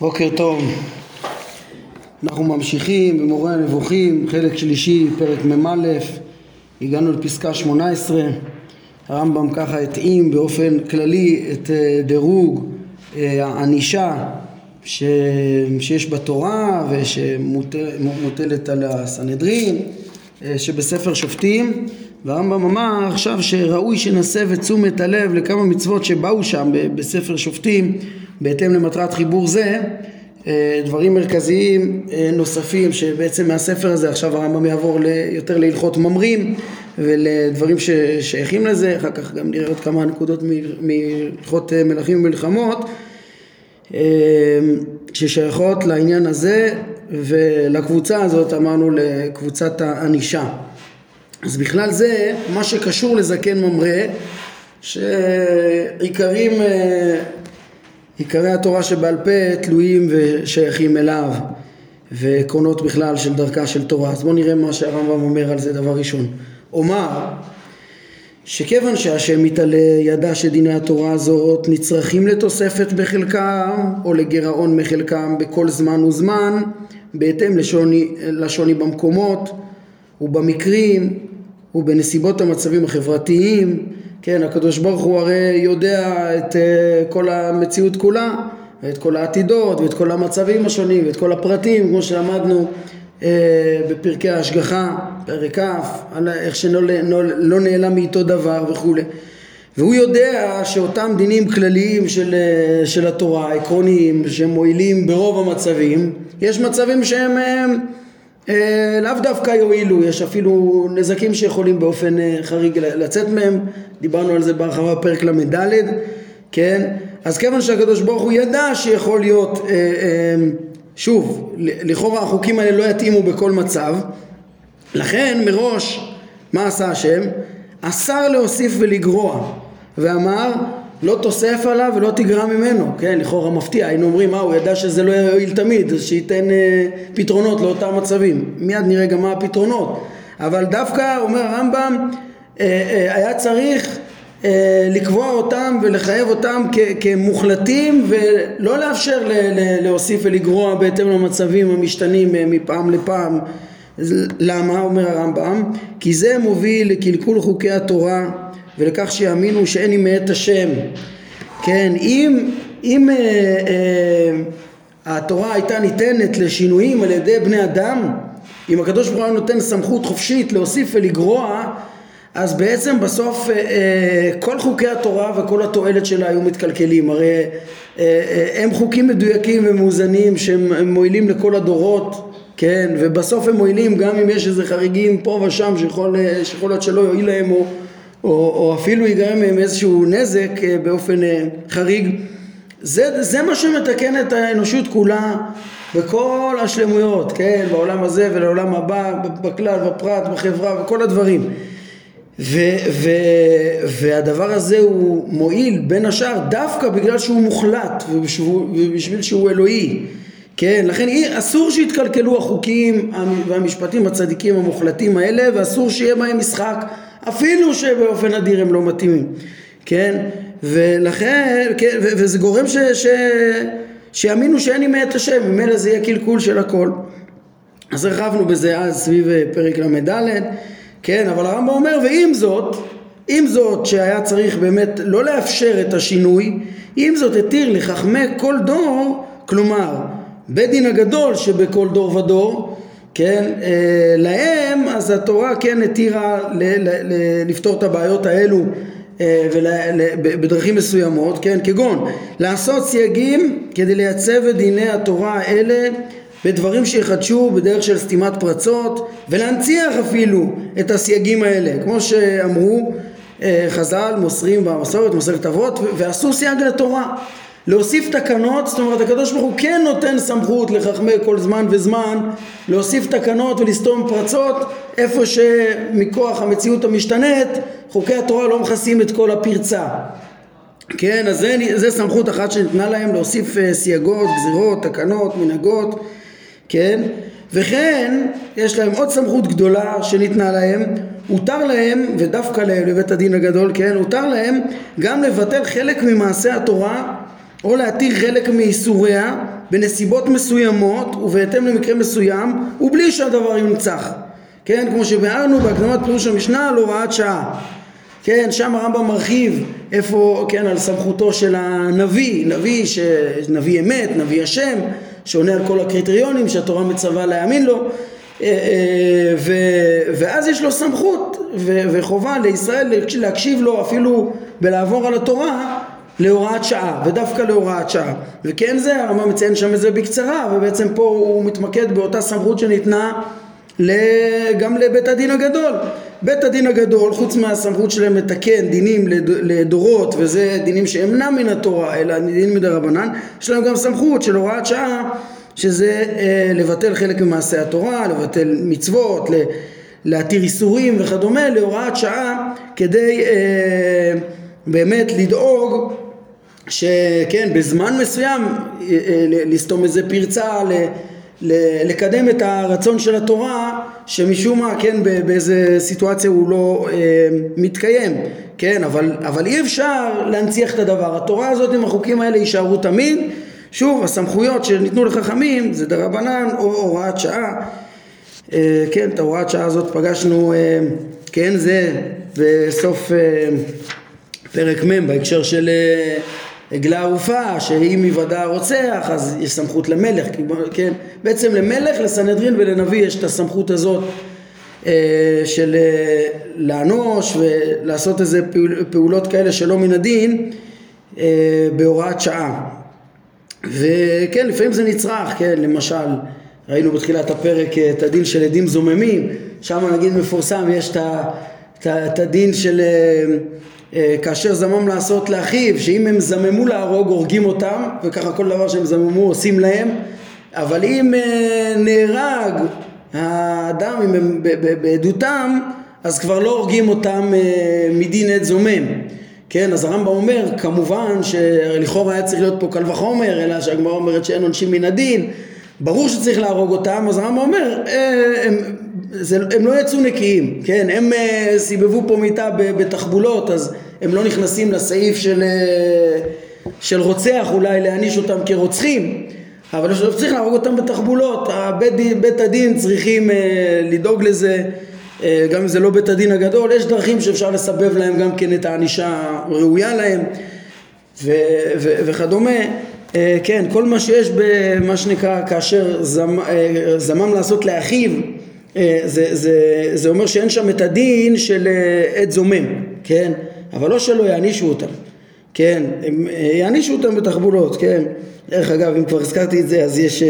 בוקר טוב. אנחנו ממשיכים במורה הנבוכים, חלק שלישי, פרק מ"א, הגענו לפסקה 18. הרמב"ם ככה התאים באופן כללי את אה, דירוג אה, הענישה שיש בתורה ושמוטלת על הסנהדרין, אה, שבספר שופטים, והרמב"ם אמר עכשיו שראוי שנסב את תשומת הלב לכמה מצוות שבאו שם בספר שופטים בהתאם למטרת חיבור זה אה, דברים מרכזיים אה, נוספים שבעצם מהספר הזה עכשיו הרמב"ם יעבור יותר להלכות ממרים ולדברים ששייכים לזה, אחר כך גם נראה עוד כמה נקודות מהלכות אה, מלכים ומלחמות ששייכות לעניין הזה ולקבוצה הזאת אמרנו לקבוצת הענישה. אז בכלל זה מה שקשור לזקן ממרא שעיקרים עיקרי התורה שבעל פה תלויים ושייכים אליו ועקרונות בכלל של דרכה של תורה. אז בואו נראה מה שהרמב"ם אומר על זה דבר ראשון. אומר שכיוון שהשם מתעלה ידע שדיני התורה הזאת נצרכים לתוספת בחלקם או לגירעון מחלקם בכל זמן וזמן בהתאם לשוני, לשוני במקומות ובמקרים ובנסיבות המצבים החברתיים כן, הקדוש ברוך הוא הרי יודע את uh, כל המציאות כולה, ואת כל העתידות, ואת כל המצבים השונים, ואת כל הפרטים, כמו שלמדנו uh, בפרקי ההשגחה, פרק כ', על איך שלא לא, לא נעלם מאיתו דבר וכולי. והוא יודע שאותם דינים כלליים של, uh, של התורה, עקרוניים, שמועילים ברוב המצבים, יש מצבים שהם... אה, לאו דווקא יועילו, יש אפילו נזקים שיכולים באופן אה, חריג לצאת מהם, דיברנו על זה בהרחבה בפרק ל"ד, כן? אז כיוון שהקדוש ברוך הוא ידע שיכול להיות, אה, שוב, לכאורה החוקים האלה לא יתאימו בכל מצב, לכן מראש, מה עשה השם? אסר להוסיף ולגרוע, ואמר לא תוסף עליו ולא תגרע ממנו, כן, לכאורה מפתיע, היינו אומרים, מה, הוא ידע שזה לא יועיל תמיד, אז שייתן אה, פתרונות לאותם מצבים, מיד נראה גם מה הפתרונות, אבל דווקא, אומר הרמב"ם, אה, אה, היה צריך אה, לקבוע אותם ולחייב אותם כמוחלטים ולא לאפשר להוסיף ולגרוע בהתאם למצבים המשתנים אה, מפעם לפעם, למה, אומר הרמב"ם? כי זה מוביל לקלקול חוקי התורה ולכך שיאמינו שאין היא מאת השם. כן, אם, אם אה, אה, התורה הייתה ניתנת לשינויים על ידי בני אדם, אם הקדוש ברוך הוא נותן סמכות חופשית להוסיף ולגרוע, אז בעצם בסוף אה, אה, כל חוקי התורה וכל התועלת שלה היו מתקלקלים. הרי אה, אה, הם חוקים מדויקים ומאוזנים שהם מועילים לכל הדורות, כן, ובסוף הם מועילים גם אם יש איזה חריגים פה ושם שיכול, אה, שיכול להיות שלא יועיל להם או או, או אפילו ייגרם מהם איזשהו נזק אה, באופן אה, חריג זה, זה מה שמתקן את האנושות כולה בכל השלמויות, כן, בעולם הזה ולעולם הבא, בכלל, בפרט, בחברה, וכל הדברים. ו, ו, והדבר הזה הוא מועיל בין השאר דווקא בגלל שהוא מוחלט ובשביל שהוא אלוהי. כן, לכן אסור שיתקלקלו החוקים והמשפטים הצדיקים המוחלטים האלה ואסור שיהיה בהם משחק אפילו שבאופן אדיר הם לא מתאימים, כן? ולכן, כן, וזה גורם ש... ש... שיאמינו שאין לי מאת השם, ממילא זה יהיה קלקול של הכל. אז הרחבנו בזה אז סביב אה, פרק ל"ד, כן, אבל הרמב"ם אומר, ועם זאת, עם זאת שהיה צריך באמת לא לאפשר את השינוי, עם זאת התיר לחכמי כל דור, כלומר, בית דין הגדול שבכל דור ודור, כן, אה, להם אז התורה כן התירה לפתור את הבעיות האלו אה, בדרכים מסוימות, כן, כגון לעשות סייגים כדי לייצב את דיני התורה האלה בדברים שיחדשו בדרך של סתימת פרצות ולהנציח אפילו את הסייגים האלה. כמו שאמרו אה, חז"ל מוסרים במסורת מסורת אבות ועשו סייג לתורה להוסיף תקנות, זאת אומרת הקדוש ברוך הוא כן נותן סמכות לחכמי כל זמן וזמן להוסיף תקנות ולסתום פרצות איפה שמכוח המציאות המשתנית חוקי התורה לא מכסים את כל הפרצה כן, אז זה, זה סמכות אחת שניתנה להם להוסיף uh, סייגות, גזירות, תקנות, מנהגות, כן? וכן, יש להם עוד סמכות גדולה שניתנה להם, הותר להם, ודווקא להם, לבית הדין הגדול, כן? הותר להם גם לבטל חלק ממעשי התורה או להתיר חלק מאיסוריה בנסיבות מסוימות ובהתאם למקרה מסוים ובלי שהדבר יונצח. כן כמו שביארנו בהקדמת פירוש המשנה על הוראת שעה. כן שם הרמב"ם מרחיב איפה כן על סמכותו של הנביא נביא נביא אמת נביא השם שעונה על כל הקריטריונים שהתורה מצווה להאמין לו. אה, אה, ו, ואז יש לו סמכות ו, וחובה לישראל להקשיב לו אפילו בלעבור על התורה להוראת שעה ודווקא להוראת שעה. וכן זה הרמב"ם מציין שם את זה בקצרה ובעצם פה הוא מתמקד באותה סמכות שניתנה גם לבית הדין הגדול. בית הדין הגדול חוץ מהסמכות שלהם לתקן דינים לדורות וזה דינים שאינם מן התורה אלא דינים מדרבנן יש להם גם סמכות של הוראת שעה שזה אה, לבטל חלק ממעשי התורה, לבטל מצוות, להתיר איסורים וכדומה, להוראת שעה כדי אה, באמת לדאוג שכן בזמן מסוים אה, אה, לסתום איזה פרצה לקדם את הרצון של התורה שמשום מה כן באיזה סיטואציה הוא לא אה, מתקיים כן אבל, אבל אי אפשר להנציח את הדבר. התורה הזאת עם החוקים האלה יישארו תמיד. שוב הסמכויות שניתנו לחכמים זה דרבנן או הוראת שעה. אה, כן את ההוראת שעה הזאת פגשנו אה, כן זה בסוף אה, פרק מ' בהקשר של עגלה ערופה שאם יוודע הרוצח אז יש סמכות למלך כן. בעצם למלך לסנהדרין ולנביא יש את הסמכות הזאת של לאנוש ולעשות איזה פעולות כאלה שלא מן הדין בהוראת שעה. וכן, לפעמים זה נצרך, כן, למשל, ראינו בתחילת הפרק את הדין של עדים זוממים, שם נגיד מפורסם, יש את, הדין של אה, אה, כאשר זמם לעשות לאחיו, שאם הם זממו להרוג הורגים אותם, וככה כל דבר שהם זממו עושים להם, אבל אם אה, נהרג האדם, אם בעדותם, אז כבר לא הורגים אותם מדין עד זומם. כן, אז הרמב"ם אומר, כמובן שלכאורה היה צריך להיות פה קל וחומר, אלא שהגמרא אומרת שאין עונשים מן הדין, ברור שצריך להרוג אותם, אז הרמב"ם אומר, אה, הם, זה, הם לא יצאו נקיים, כן, הם אה, סיבבו פה מיטה בתחבולות, אז הם לא נכנסים לסעיף של, אה, של רוצח, אולי להעניש אותם כרוצחים, אבל צריך להרוג אותם בתחבולות, בית, בית הדין צריכים לדאוג לזה אה, גם אם זה לא בית הדין הגדול, יש דרכים שאפשר לסבב להם גם כן את הענישה הראויה להם ו- ו- וכדומה. כן, כל מה שיש במה שנקרא כאשר זמ, זמם לעשות לאחיו זה, זה, זה אומר שאין שם את הדין של עת זומם, כן? אבל לא שלא יענישו אותם, כן? הם יענישו אותם בתחבולות, כן? דרך אגב, אם כבר הזכרתי את זה, אז יש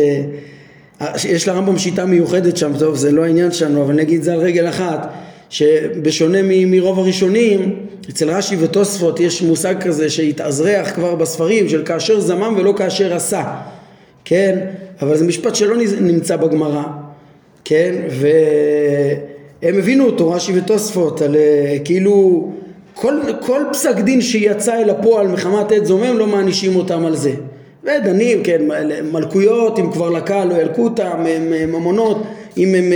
יש לרמב"ם שיטה מיוחדת שם, טוב זה לא העניין שלנו, אבל נגיד זה על רגל אחת, שבשונה מרוב הראשונים, אצל רש"י ותוספות יש מושג כזה שהתאזרח כבר בספרים של כאשר זמם ולא כאשר עשה, כן? אבל זה משפט שלא נמצא בגמרא, כן? והם הבינו אותו, רש"י ותוספות, על אה, כאילו כל, כל פסק דין שיצא אל הפועל מחמת עת זומם לא מענישים אותם על זה ודנים, כן, מלכויות, אם כבר לקה לא ילקו אותם, ממונות, אם הם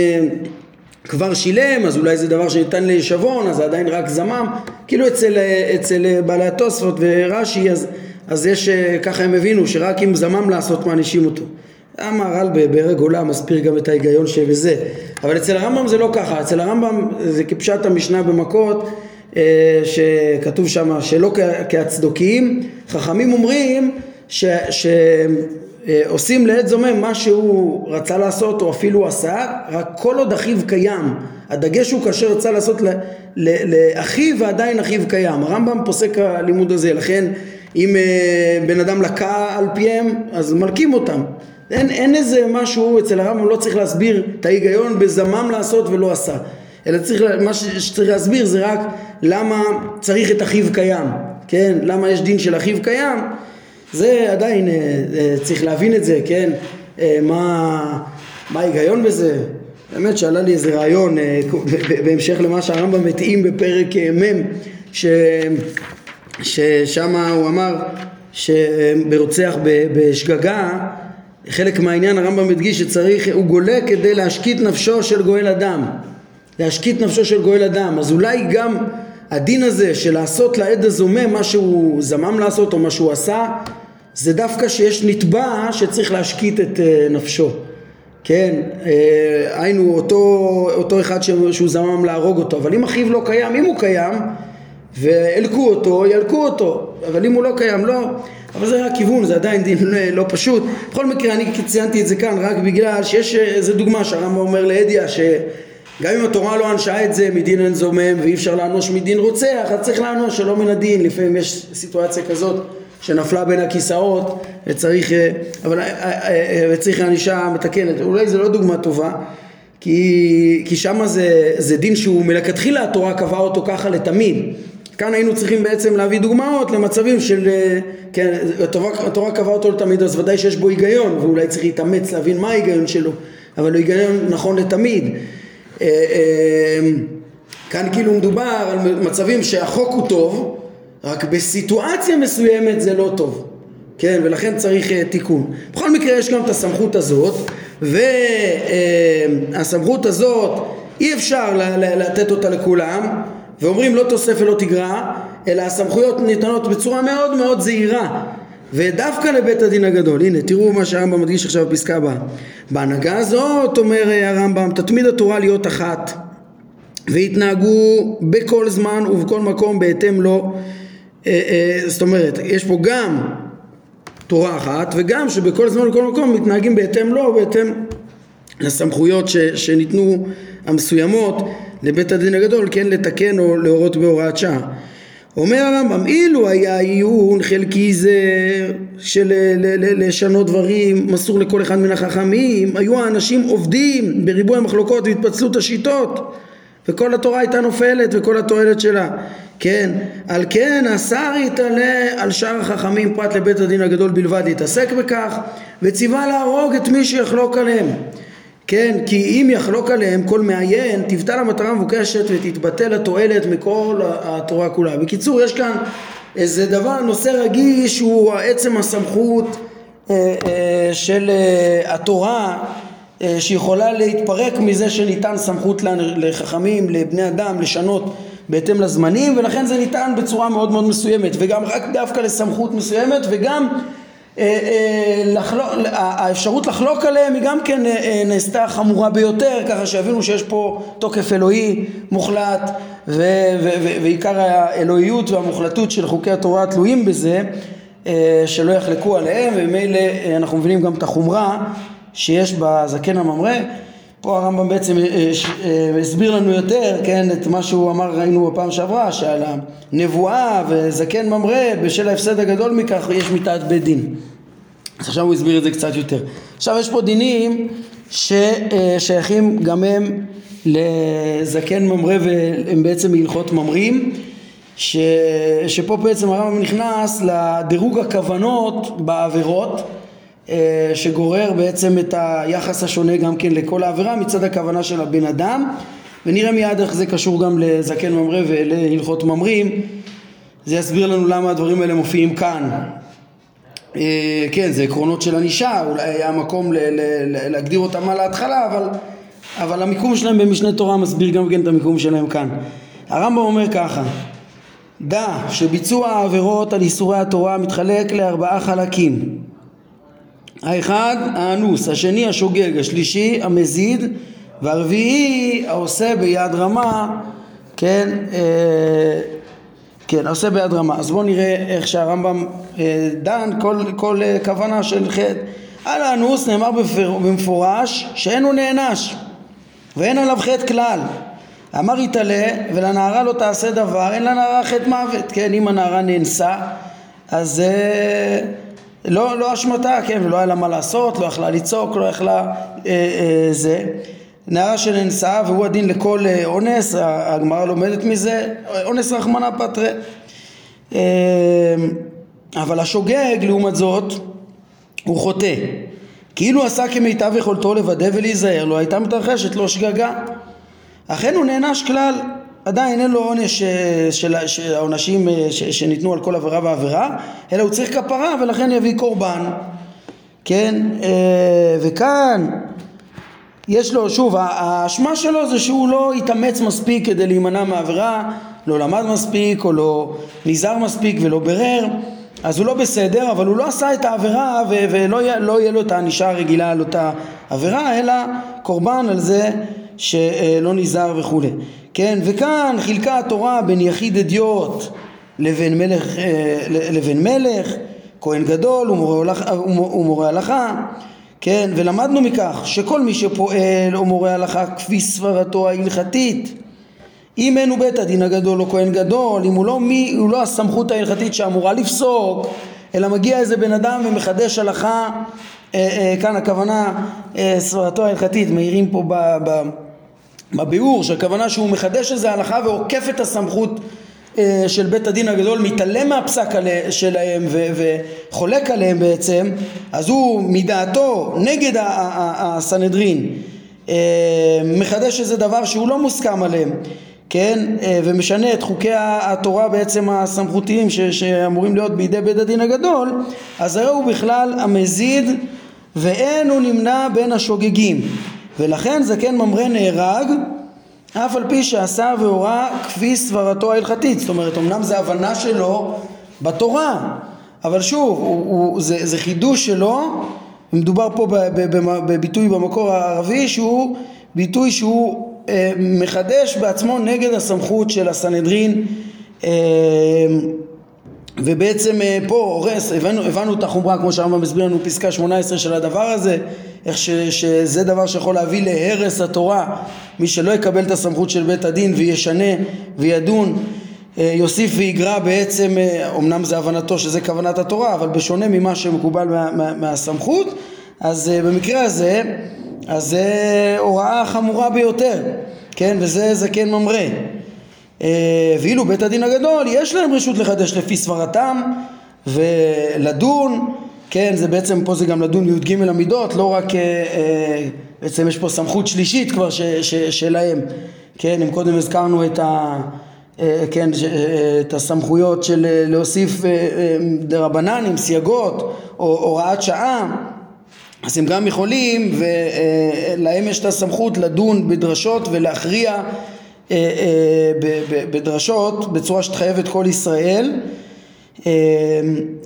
כבר שילם, אז אולי זה דבר שניתן להישבון, אז זה עדיין רק זמם, כאילו אצל, אצל בעלי התוספות ורש"י, אז, אז יש, ככה הם הבינו, שרק אם זמם לעשות מענישים אותו. המהר"ל בהרג עולם מסביר גם את ההיגיון שבזה, אבל אצל הרמב"ם זה לא ככה, אצל הרמב"ם זה כפשט המשנה במכות, אה, שכתוב שם שלא כהצדוקים, חכמים אומרים שעושים לעת זומם מה שהוא רצה לעשות או אפילו עשה, רק כל עוד אחיו קיים. הדגש הוא כאשר רצה לעשות לאחיו ועדיין אחיו קיים. הרמב"ם פוסק הלימוד הזה, לכן אם אה, בן אדם לקה על פיהם אז מלקים אותם. אין, אין איזה משהו, אצל הרמב"ם לא צריך להסביר את ההיגיון בזמם לעשות ולא עשה. אלא צריך, מה שצריך להסביר זה רק למה צריך את אחיו קיים, כן? למה יש דין של אחיו קיים זה עדיין אה, אה, צריך להבין את זה, כן? אה, מה, מה ההיגיון בזה? באמת שעלה לי איזה רעיון בהמשך למה שהרמב"ם מתאים בפרק מ' ש... ששם הוא אמר שברוצח בשגגה חלק מהעניין הרמב"ם הדגיש שצריך, הוא גולה כדי להשקיט נפשו של גואל אדם. להשקיט נפשו של גואל אדם. אז אולי גם הדין הזה של לעשות לעד הזומם מה שהוא זמם לעשות או מה שהוא עשה זה דווקא שיש נתבע שצריך להשקיט את אה, נפשו. כן, אה, היינו אותו, אותו אחד שהוא זמם להרוג אותו, אבל אם אחיו לא קיים, אם הוא קיים והלקו אותו, ילקו אותו, אבל אם הוא לא קיים, לא. אבל זה רק כיוון, זה עדיין דין לא, לא פשוט. בכל מקרה, אני ציינתי את זה כאן רק בגלל שיש איזה דוגמה שהרמב"ם אומר לאדיה, שגם אם התורה לא ענשה את זה מדין אין זומם ואי אפשר לענוש מדין רוצח, אז צריך לענוש שלא מן הדין, לפעמים יש סיטואציה כזאת שנפלה בין הכיסאות וצריך, אה, אבל, אה, אה, וצריך ענישה מתקנת. אולי זו לא דוגמה טובה, כי, כי שם זה, זה דין שהוא מלכתחילה התורה קבעה אותו ככה לתמיד. כאן היינו צריכים בעצם להביא דוגמאות למצבים של, כן, התורה, התורה קבעה אותו לתמיד אז ודאי שיש בו היגיון ואולי צריך להתאמץ להבין מה ההיגיון שלו אבל הוא היגיון נכון לתמיד. כאן כאילו מדובר על מצבים שהחוק הוא טוב רק בסיטואציה מסוימת זה לא טוב, כן, ולכן צריך uh, תיקון. בכל מקרה יש גם את הסמכות הזאת, והסמכות הזאת אי אפשר לתת אותה לכולם, ואומרים לא תוסף ולא תגרע, אלא הסמכויות ניתנות בצורה מאוד מאוד זהירה. ודווקא לבית הדין הגדול, הנה תראו מה שהרמב"ם מדגיש עכשיו בפסקה הבאה. בהנהגה הזאת אומר אה, הרמב"ם תתמיד התורה להיות אחת והתנהגו בכל זמן ובכל מקום בהתאם לו אה, אה, זאת אומרת, יש פה גם תורה אחת וגם שבכל זמן ובכל מקום מתנהגים בהתאם לו, בהתאם לסמכויות ש, שניתנו המסוימות לבית הדין הגדול, כן לתקן או להורות בהוראת שעה. אומר הרמב"ם, אילו היה עיון חלקי זה של לשנות דברים מסור לכל אחד מן החכמים, היו האנשים עובדים בריבוי המחלוקות והתפצלות השיטות וכל התורה הייתה נופלת וכל התועלת שלה כן, על כן השר יתעלה על שאר החכמים פרט לבית הדין הגדול בלבד יתעסק בכך וציווה להרוג את מי שיחלוק עליהם כן, כי אם יחלוק עליהם כל מעיין תבטל המטרה המבוקשת ותתבטל התועלת מכל התורה כולה. בקיצור יש כאן איזה דבר, נושא רגיש הוא עצם הסמכות אה, אה, של אה, התורה שיכולה להתפרק מזה שניתן סמכות לחכמים, לבני אדם, לשנות בהתאם לזמנים ולכן זה ניתן בצורה מאוד מאוד מסוימת וגם רק דווקא לסמכות מסוימת וגם לחלוק, האפשרות לחלוק עליהם היא גם כן אה, אה נעשתה חמורה ביותר ככה שיבינו שיש פה תוקף אלוהי מוחלט ועיקר האלוהיות והמוחלטות של חוקי התורה תלויים בזה אה, שלא יחלקו עליהם וממילא אה, אנחנו מבינים גם את החומרה שיש בזקן הממרא פה הרמב"ם בעצם אה, אה, אה, הסביר לנו יותר, כן, את מה שהוא אמר, ראינו בפעם שעברה, שעל הנבואה וזקן ממרא, בשל ההפסד הגדול מכך, יש מיתת בית דין. אז עכשיו הוא הסביר את זה קצת יותר. עכשיו יש פה דינים ששייכים גם הם לזקן ממרא והם בעצם מהלכות ממרים, ש... שפה בעצם הרמב"ם נכנס לדירוג הכוונות בעבירות אה, שגורר בעצם את היחס השונה גם כן לכל העבירה מצד הכוונה של הבן אדם. ונראה מיד איך זה קשור גם לזקן ממרא ולהלכות ממרים. זה יסביר לנו למה הדברים האלה מופיעים כאן. אה, כן זה עקרונות של ענישה אולי היה מקום ל- ל- להגדיר אותם על ההתחלה אבל, אבל המיקום שלהם במשנה תורה מסביר גם כן את המיקום שלהם כאן. הרמב"ם אומר ככה דע שביצוע העבירות על איסורי התורה מתחלק לארבעה חלקים האחד האנוס, השני השוגג, השלישי המזיד והרביעי העושה ביד רמה, כן, אה, כן, העושה ביד רמה. אז בואו נראה איך שהרמב"ם אה, דן כל, כל אה, כוונה של חטא. על האנוס נאמר בפר, במפורש שאין הוא נענש ואין עליו חטא כלל. אמר יתעלה ולנערה לא תעשה דבר, אין לנערה חטא מוות, כן, אם הנערה נאנסה אז אה, לא, לא אשמתה, כן, ולא היה לה מה לעשות, לא יכלה לצעוק, לא יכלה אה, אה, זה. נערה שנאנסה והוא הדין לכל אה, אונס, הגמרא לומדת מזה, אונס רחמנא פטרי. אה, אבל השוגג לעומת זאת הוא חוטא. כאילו עשה כמיטב יכולתו לוודא ולהיזהר לו, הייתה מתרחשת לו שגגה. אכן הוא נענש כלל עדיין אין לו עונש אה, של העונשים אה, שניתנו על כל עבירה ועבירה, אלא הוא צריך כפרה ולכן יביא קורבן, כן? אה, וכאן יש לו, שוב, האשמה שלו זה שהוא לא התאמץ מספיק כדי להימנע מעבירה, לא למד מספיק או לא נזהר מספיק ולא בירר, אז הוא לא בסדר, אבל הוא לא עשה את העבירה ולא יהיה, לא יהיה לו את הענישה הרגילה על אותה עבירה, אלא קורבן על זה שלא נזהר וכולי. כן, וכאן חילקה התורה בין יחיד אדיוט לבין מלך, אה, לבין מלך, כהן גדול ומורה הלכה, כן, ולמדנו מכך שכל מי שפועל או מורה הלכה כפי סברתו ההלכתית אם אין הוא בית הדין הגדול או כהן גדול, אם הוא לא, מי, הוא לא הסמכות ההלכתית שאמורה לפסוק, אלא מגיע איזה בן אדם ומחדש הלכה, אה, אה, כאן הכוונה אה, סברתו ההלכתית, מעירים פה ב, ב, בביאור שהכוונה שהוא מחדש איזה הלכה ועוקף את הסמכות אה, של בית הדין הגדול, מתעלם מהפסק שלהם וחולק עליהם בעצם, אז הוא מדעתו נגד הסנהדרין אה, מחדש איזה דבר שהוא לא מוסכם עליהם כן, אה, ומשנה את חוקי התורה בעצם הסמכותיים שאמורים להיות בידי בית הדין הגדול, אז הרי הוא בכלל המזיד ואין הוא נמנע בין השוגגים, ולכן זקן ממרא נהרג אף על פי שעשה והורה כפי סברתו ההלכתית, זאת אומרת אמנם זה הבנה שלו בתורה, אבל שוב, הוא, הוא, זה, זה חידוש שלו, מדובר פה בביטוי במקור הערבי שהוא ביטוי שהוא אה, מחדש בעצמו נגד הסמכות של הסנהדרין אה, ובעצם אה, פה הורס, הבנו, הבנו את החומרה כמו שהרמב"ם מסביר לנו פסקה 18 של הדבר הזה, איך ש, שזה דבר שיכול להביא להרס התורה, מי שלא יקבל את הסמכות של בית הדין וישנה וידון יוסיף ויגרע בעצם, אמנם זה הבנתו שזה כוונת התורה, אבל בשונה ממה שמקובל מה, מה, מהסמכות, אז במקרה הזה אז זה הוראה חמורה ביותר, כן? וזה זקן ממרא. אה, ואילו בית הדין הגדול יש להם רשות לחדש לפי סברתם ולדון, כן? זה בעצם, פה זה גם לדון בי"ג המידות, לא רק, אה, אה, בעצם יש פה סמכות שלישית כבר ש, ש, שלהם, כן? אם קודם הזכרנו את ה... כן, את הסמכויות של להוסיף דרבננים, סייגות או הוראת שעה אז הם גם יכולים ולהם יש את הסמכות לדון בדרשות ולהכריע בדרשות בצורה שתחייב את כל ישראל. אה,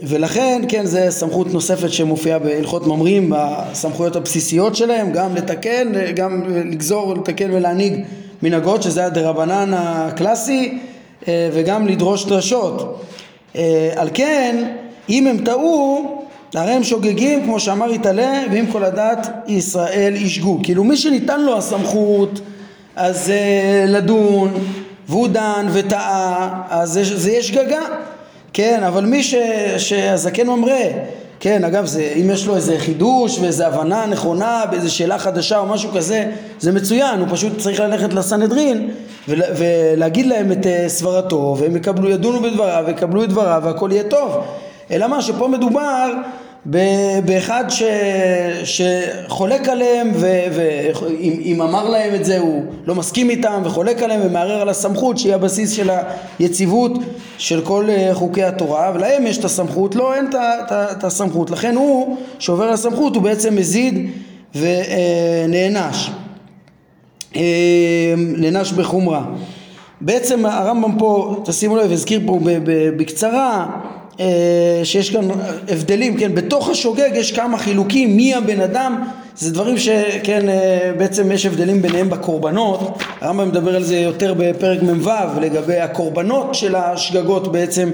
ולכן כן זה סמכות נוספת שמופיעה בהלכות ממרים בסמכויות הבסיסיות שלהם גם לתקן גם לגזור לתקן ולהנהיג מנהגות שזה הדרבנן הקלאסי וגם לדרוש דרשות. על כן אם הם טעו הרי הם שוגגים כמו שאמר יתעלה ואם כל הדת ישראל ישגו. כאילו מי שניתן לו הסמכות אז uh, לדון והוא דן וטעה אז זה, זה יהיה שגגה כן אבל מי ש, שהזקן ממרא כן אגב זה, אם יש לו איזה חידוש ואיזה הבנה נכונה באיזה שאלה חדשה או משהו כזה זה מצוין הוא פשוט צריך ללכת לסנהדרין ול, ולהגיד להם את uh, סברתו והם יקבלו ידונו בדבריו ויקבלו את דבריו והכל יהיה טוב. אלא מה שפה מדובר באחד ש, שחולק עליהם ואם אמר להם את זה הוא לא מסכים איתם וחולק עליהם ומערער על הסמכות שהיא הבסיס של היציבות של כל אה, חוקי התורה ולהם יש את הסמכות, לא אין את הסמכות. לכן הוא שעובר לסמכות הוא בעצם מזיד ונענש אה, נענש. בחומרה. בעצם הרמב"ם פה, תשימו לב, הזכיר פה בקצרה אה, שיש כאן הבדלים, כן, בתוך השוגג יש כמה חילוקים, מי הבן אדם, זה דברים שכן, אה, בעצם יש הבדלים ביניהם בקורבנות, הרמב"ם מדבר על זה יותר בפרק מ"ו לגבי הקורבנות של השגגות בעצם,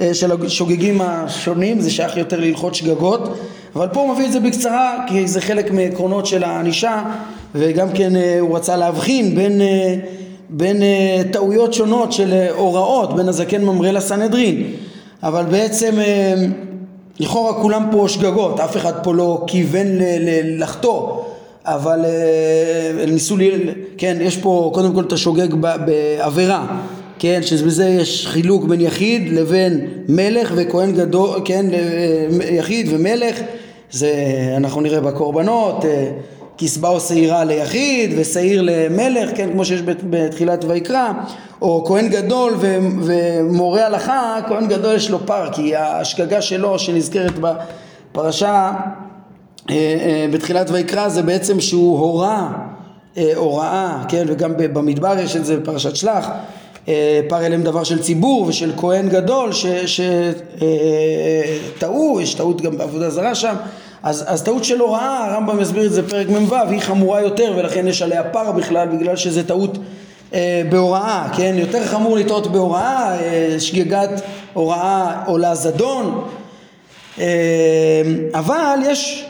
אה, של השוגגים השונים, זה שייך יותר להלכות שגגות, אבל פה הוא מביא את זה בקצרה כי זה חלק מעקרונות של הענישה וגם כן הוא רצה להבחין בין בין טעויות שונות של הוראות בין הזקן ממרא לסנהדרין אבל בעצם אה, לכאורה כולם פה שגגות, אף אחד פה לא כיוון לחטוא, אבל אה, ניסו, לי, כן, יש פה קודם כל את השוגג בעבירה, כן, שבזה יש חילוק בין יחיד לבין מלך וכהן גדול, כן, אה, יחיד ומלך, זה אנחנו נראה בקורבנות, כסבא או שעירה ליחיד ושעיר למלך, כן, כמו שיש בתחילת ויקרא, או כהן גדול ו, ומורה הלכה, כהן גדול יש לו פר, כי השגגה שלו שנזכרת בפרשה אה, אה, בתחילת ויקרא זה בעצם שהוא הורה אה, הוראה, כן, וגם במדבר יש את זה בפרשת שלח, פר אליהם דבר של ציבור ושל כהן גדול שטעו, יש טעות גם בעבודה זרה שם אז, אז טעות של הוראה, הרמב"ם מסביר את זה פרק מ"ו, היא חמורה יותר ולכן יש עליה פר בכלל בגלל שזה טעות אה, בהוראה, כן? יותר חמור לטעות בהוראה, אה, שגיגת הוראה עולה זדון, אה, אבל יש,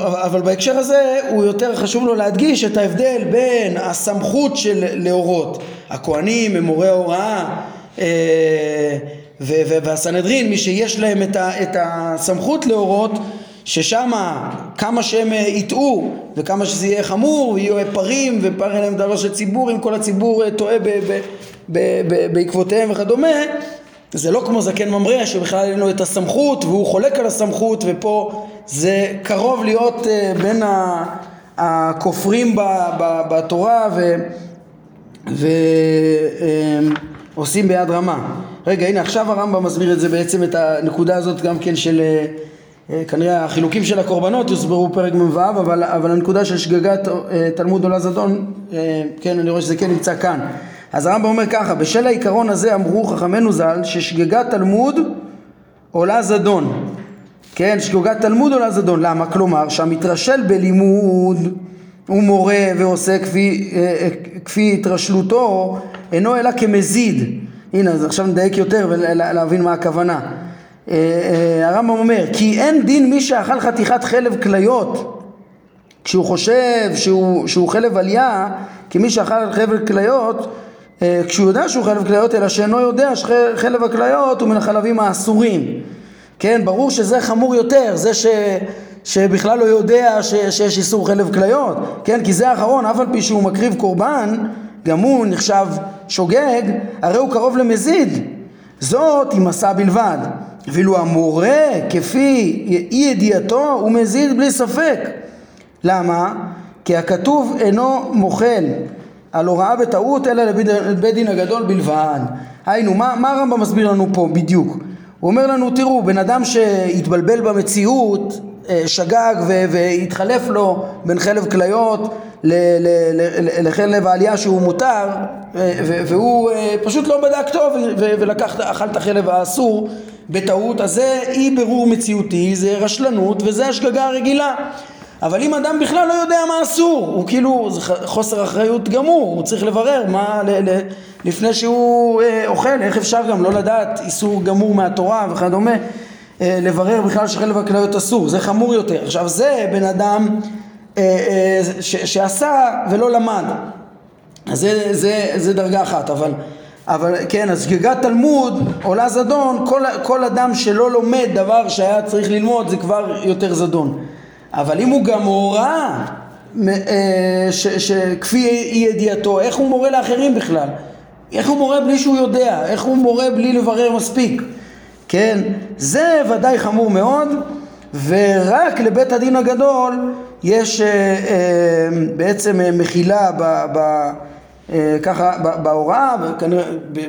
אבל בהקשר הזה הוא יותר חשוב לו להדגיש את ההבדל בין הסמכות של להורות, הכהנים הם מורי ההוראה אה, והסנהדרין, מי שיש להם את הסמכות להורות ששם כמה שהם אה, יטעו וכמה שזה יהיה חמור ויהיו פרים ופר אליהם דבר של ציבור אם כל הציבור אה, טועה בעקבותיהם וכדומה זה לא כמו זקן ממרא שבכלל אין לו את הסמכות והוא חולק על הסמכות ופה זה קרוב להיות אה, בין הכופרים בתורה ועושים ביד רמה. רגע הנה עכשיו הרמב"ם מסביר את זה בעצם את הנקודה הזאת גם כן של אה, כנראה החילוקים של הקורבנות יוסברו בפרק מ"ו, אבל, אבל הנקודה של שגגת אה, תלמוד עולה זדון, אה, כן, אני רואה שזה כן נמצא כאן. אז הרמב"ם אומר ככה, בשל העיקרון הזה אמרו חכמינו ז"ל ששגגת תלמוד עולה זדון. כן, שגגת תלמוד עולה זדון. למה? כלומר, שהמתרשל בלימוד הוא מורה ועושה כפי, כפי התרשלותו, אינו אלא כמזיד. הנה, אז עכשיו נדייק יותר ולהבין מה הכוונה. אה, אה, הרמב"ם אומר כי אין דין מי שאכל חתיכת חלב כליות כשהוא חושב שהוא, שהוא חלב עלייה כי מי שאכל חלב כליות אה, כשהוא יודע שהוא חלב כליות אלא שאינו יודע שחלב הכליות הוא מן החלבים האסורים. כן ברור שזה חמור יותר זה ש, שבכלל לא יודע ש, שיש איסור חלב כליות. כן כי זה האחרון אף על פי שהוא מקריב קורבן גם הוא נחשב שוגג הרי הוא קרוב למזיד. זאת עם מסע בלבד ואילו המורה כפי אי ידיעתו הוא מזיד בלי ספק. למה? כי הכתוב אינו מוחל על הוראה בטעות אלא לבית דין הגדול בלבד. היינו, מה, מה הרמב"ם מסביר לנו פה בדיוק? הוא אומר לנו, תראו, בן אדם שהתבלבל במציאות, אה, שגג והתחלף לו בין חלב כליות לחלב העלייה שהוא מותר והוא אה, פשוט לא בדק טוב ולקח, אכל את החלב האסור בטעות, אז זה אי בירור מציאותי, זה רשלנות וזה השגגה הרגילה. אבל אם אדם בכלל לא יודע מה אסור, הוא כאילו, זה חוסר אחריות גמור, הוא צריך לברר מה, ל, ל, לפני שהוא אה, אוכל, איך אפשר גם לא לדעת איסור גמור מהתורה וכדומה, אה, לברר בכלל שחלב הכליות אסור, זה חמור יותר. עכשיו זה בן אדם אה, אה, ש, שעשה ולא למד, אז זה, זה, זה דרגה אחת, אבל אבל כן, אז שגיגת תלמוד עולה זדון, כל, כל אדם שלא לומד דבר שהיה צריך ללמוד זה כבר יותר זדון. אבל אם הוא גם הורה אה, שכפי אי ידיעתו, איך הוא מורה לאחרים בכלל? איך הוא מורה בלי שהוא יודע? איך הוא מורה בלי לברר מספיק? כן, זה ודאי חמור מאוד, ורק לבית הדין הגדול יש אה, אה, בעצם מחילה ב... ב אה, ככה בהוראה,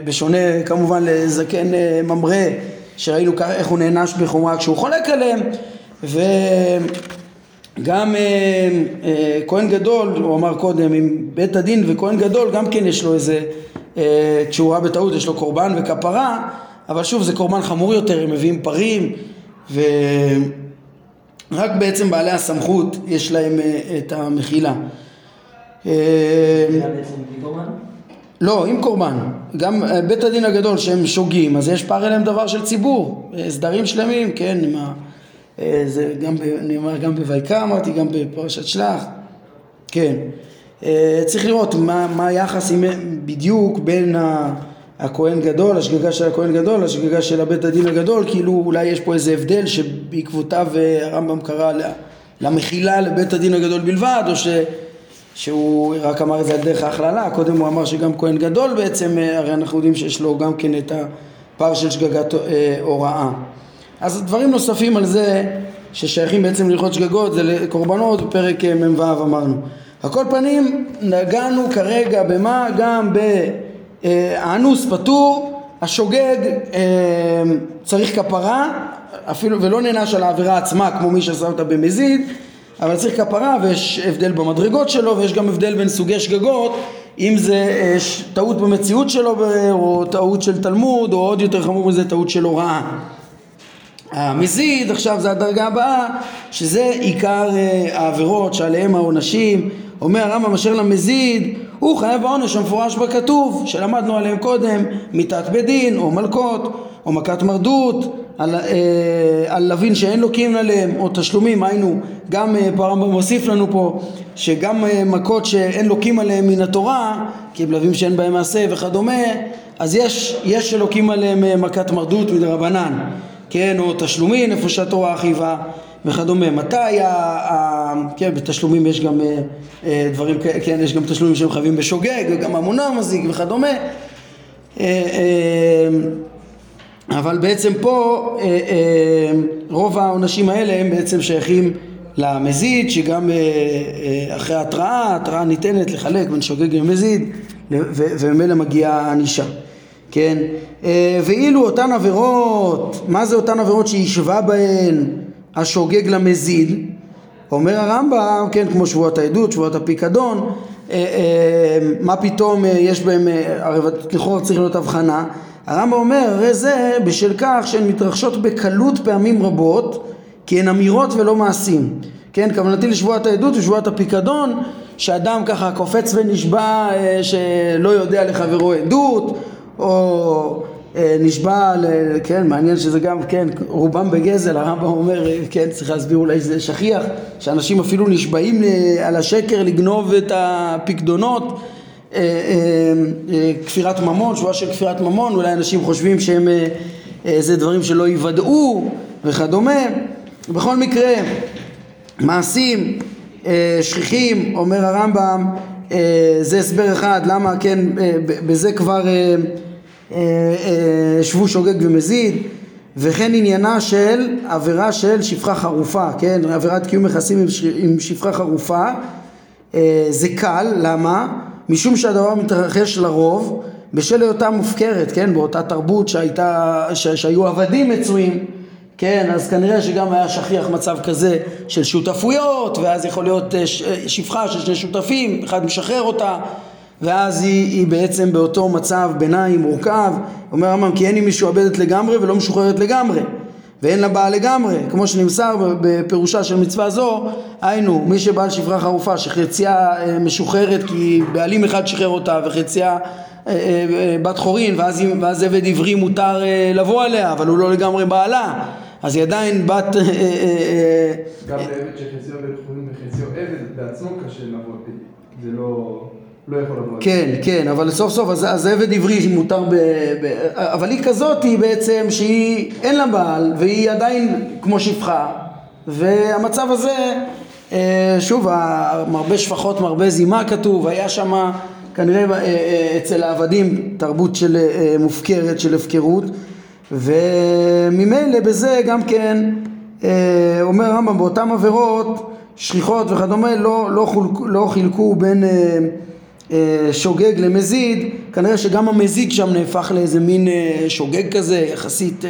בשונה כמובן לזקן אה, ממרא שראינו איך הוא נענש בחומרה כשהוא חולק עליהם וגם אה, כהן גדול, הוא אמר קודם, עם בית הדין וכהן גדול גם כן יש לו איזה, כשהוא ראה בטעות יש לו קורבן וכפרה אבל שוב זה קורבן חמור יותר, הם מביאים פרים ורק בעצם בעלי הסמכות יש להם את המחילה. אה, לא, עם קורבן. גם אה, בית הדין הגדול שהם שוגים, אז יש פער אליהם דבר של ציבור, אה, סדרים שלמים, כן, ה... זה גם, אני אומר, גם בויקרא אמרתי, גם בפרשת שלח, כן. צריך לראות מה, מה היחס בדיוק בין הכהן גדול, השגגה של הכהן גדול, השגגה של הבית הדין הגדול, כאילו אולי יש פה איזה הבדל שבעקבותיו הרמב"ם קרא למחילה לבית הדין הגדול בלבד, או ש... שהוא רק אמר את זה על דרך ההכללה, קודם הוא אמר שגם כהן גדול בעצם, אה, הרי אנחנו יודעים שיש לו גם כן את הפער של שגגת אה, הוראה. אז דברים נוספים על זה ששייכים בעצם ללכות שגגות זה לקורבנות בפרק אה, מ"ו אמרנו. על כל פנים נגענו כרגע במה גם באנוס פטור, השוגג צריך כפרה אפילו ולא נענש על העבירה עצמה כמו מי שעשה אותה במזיד אבל צריך כפרה ויש הבדל במדרגות שלו ויש גם הבדל בין סוגי שגגות אם זה אה, טעות במציאות שלו או טעות של תלמוד או עוד יותר חמור מזה טעות של הוראה. המזיד עכשיו זה הדרגה הבאה שזה עיקר אה, העבירות שעליהם העונשים אומר הרמב"ם אשר למזיד הוא חייב העונש המפורש בכתוב שלמדנו עליהם קודם מיתת בית דין או מלקות או מכת מרדות על, אה, על לווין שאין לוקים עליהם או תשלומים היינו גם אה, פה הרמב"ם מוסיף לנו פה שגם אה, מכות שאין לוקים עליהם מן התורה כי הם לווים שאין בהם מעשה וכדומה אז יש, יש שלוקים עליהם אה, מכת מרדות מדרבנן כן או תשלומים איפה שהתורה חייבה וכדומה. מתי, ה, ה, כן, בתשלומים יש גם אה, אה, דברים, כן, יש גם תשלומים שהם חייבים בשוגג, וגם המונה מזיק וכדומה. אה, אה, אבל בעצם פה אה, אה, רוב העונשים האלה הם בעצם שייכים למזיד, שגם אה, אה, אחרי התראה, התראה ניתנת לחלק בין שוגג למזיד, וממילא מגיעה ענישה. כן? אה, ואילו אותן עבירות, מה זה אותן עבירות שהשווה בהן השוגג למזיד? אומר הרמב"ם, כן, כמו שבועת העדות, שבועת הפיקדון, אה, אה, מה פתאום יש בהם, הרי לכאורה צריך להיות הבחנה, הרמב"ם אומר, הרי זה בשל כך שהן מתרחשות בקלות פעמים רבות, כי הן אמירות ולא מעשים. כן, כוונתי לשבועת העדות ושבועת הפיקדון, שאדם ככה קופץ ונשבע שלא יודע לחברו עדות, או אה, נשבע, כן, מעניין שזה גם, כן, רובם בגזל, הרמב"ם אומר, אה, כן, צריך להסביר אולי שזה שכיח, שאנשים אפילו נשבעים אה, על השקר לגנוב את הפקדונות, כפירת ממון, שבועה של כפירת ממון, אולי אנשים חושבים שהם, זה דברים שלא יוודאו וכדומה, בכל מקרה, מעשים שכיחים, אומר הרמב"ם, זה הסבר אחד, למה כן, בזה כבר אה, אה, שבו שוגג ומזיד וכן עניינה של עבירה של שפחה חרופה, כן, עבירת קיום יחסים עם שפחה חרופה. אה, זה קל, למה? משום שהדבר מתרחש לרוב בשל היותה מופקרת, כן, באותה תרבות שהייתה, ש, שהיו עבדים מצויים, כן, אז כנראה שגם היה שכיח מצב כזה של שותפויות ואז יכול להיות שפחה של שני שותפים, אחד משחרר אותה ואז היא, היא בעצם באותו מצב ביניים מורכב, אומר הרמב"ם כי אין היא משועבדת לגמרי ולא משוחררת לגמרי ואין לה בעל לגמרי, כמו שנמסר בפירושה של מצווה זו, היינו מי שבעל שפרה חרופה שחציה אה, משוחררת כי בעלים אחד שחרר אותה וחציה אה, אה, בת חורין ואז, ואז עבד עברי מותר לבוא עליה אבל הוא לא לגמרי בעלה. אז היא עדיין בת... גם לעבד שחציו בן חורין וחציו עבד בעצמו קשה לבוא, זה לא... לא יכול לבוא. כן, כן, אבל סוף סוף, אז, אז עבד עברי מותר ב, ב... אבל היא כזאת היא בעצם שהיא אין לה בעל והיא עדיין כמו שפחה והמצב הזה, אה, שוב, מרבה שפחות מרבה זימה כתוב, היה שם כנראה אה, אה, אצל העבדים תרבות של מופקרת, של הפקרות וממילא בזה גם כן אומר הרמב"ם באותן עבירות שכיחות וכדומה לא, לא, חולקו, לא חילקו בין שוגג למזיד, כנראה שגם המזיד שם נהפך לאיזה מין אה, שוגג כזה, יחסית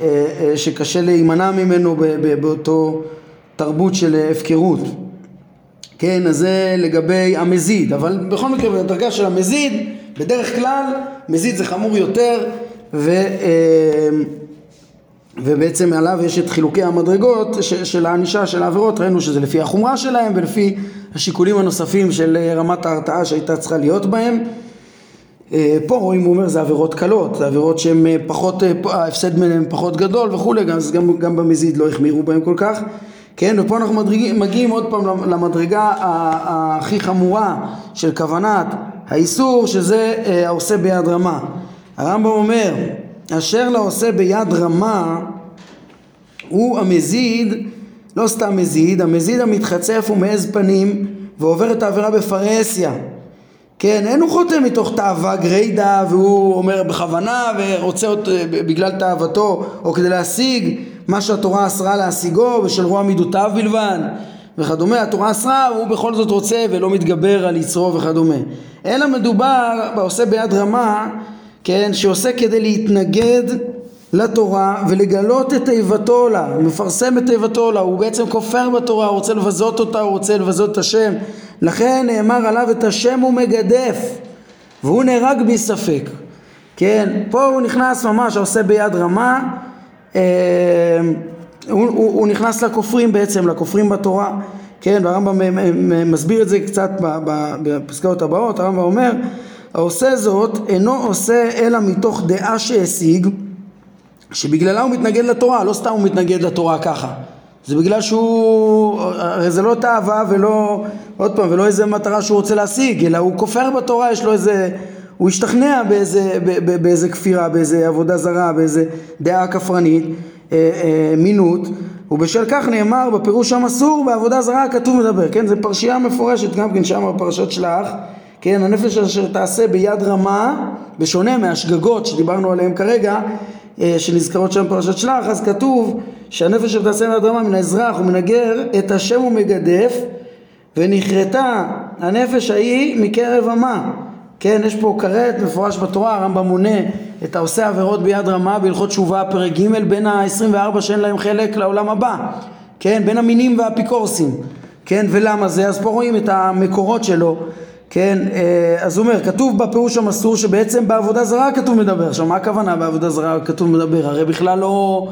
אה, שקשה להימנע ממנו באותו תרבות של הפקרות. כן, אז זה לגבי המזיד, אבל בכל מקרה בדרגה של המזיד, בדרך כלל מזיד זה חמור יותר ו, ובעצם עליו יש את חילוקי המדרגות של הענישה של העבירות, ראינו שזה לפי החומרה שלהם ולפי השיקולים הנוספים של אה, רמת ההרתעה שהייתה צריכה להיות בהם. אה, פה רואים, הוא אומר, זה עבירות קלות, זה עבירות שהן אה, פחות, ההפסד מהן פחות גדול וכולי, אז גם, גם במזיד לא החמירו בהם כל כך. כן, ופה אנחנו מדרגים, מגיעים עוד פעם למדרגה הכי חמורה של כוונת האיסור, שזה העושה ביד רמה. הרמב"ם אומר, אשר לעושה ביד רמה הוא המזיד לא סתם מזיד, המזיד המתחצף ומעז פנים ועובר את העבירה בפרהסיה. כן, אין הוא חותם מתוך תאווה גרידא והוא אומר בכוונה ורוצה אותו בגלל תאוותו או כדי להשיג מה שהתורה אסרה להשיגו בשל רוע מידותיו בלבד וכדומה, התורה אסרה הוא בכל זאת רוצה ולא מתגבר על יצרו וכדומה. אלא מדובר בעושה ביד רמה, כן, שעושה כדי להתנגד לתורה ולגלות את תיבתו לה, הוא מפרסם את תיבתו לה, הוא בעצם כופר בתורה, הוא רוצה לבזות אותה, הוא רוצה לבזות את השם. לכן נאמר עליו את השם הוא מגדף והוא נהרג בספק כן, פה הוא נכנס ממש, עושה ביד רמה, אה, הוא, הוא, הוא נכנס לכופרים בעצם, לכופרים בתורה, כן, והרמב"ם מסביר את זה קצת בפסקאות הבאות, הרמב"ם אומר, העושה זאת אינו עושה אלא מתוך דעה שהשיג, שבגללה הוא מתנגד לתורה, לא סתם הוא מתנגד לתורה ככה, זה בגלל שהוא, הרי זה לא תאווה ולא, עוד פעם, ולא איזה מטרה שהוא רוצה להשיג, אלא הוא כופר בתורה, יש לו איזה הוא השתכנע באיזה, באיזה כפירה, באיזה עבודה זרה, באיזה דעה כפרנית, אה, אה, מינות, ובשל כך נאמר בפירוש המסור בעבודה זרה הכתוב מדבר, כן, זו פרשייה מפורשת גם כן שם בפרשות שלח, כן, הנפש אשר תעשה ביד רמה, בשונה מהשגגות שדיברנו עליהן כרגע, שנזכרות שם בפרשת שלח, אז כתוב שהנפש אשר תעשה רמה מן האזרח ומן הגר, את השם הוא מגדף, ונכרתה הנפש ההיא מקרב עמה. כן, יש פה כרת מפורש בתורה, הרמב"ם מונה את העושה עבירות ביד רמה בהלכות תשובה פרק ג' בין ה-24 שאין להם חלק לעולם הבא, כן, בין המינים והאפיקורסים, כן, ולמה זה? אז פה רואים את המקורות שלו, כן, אה, אז הוא אומר, כתוב בפירוש המסור שבעצם בעבודה זרה כתוב מדבר, עכשיו מה הכוונה בעבודה זרה כתוב מדבר? הרי בכלל לא,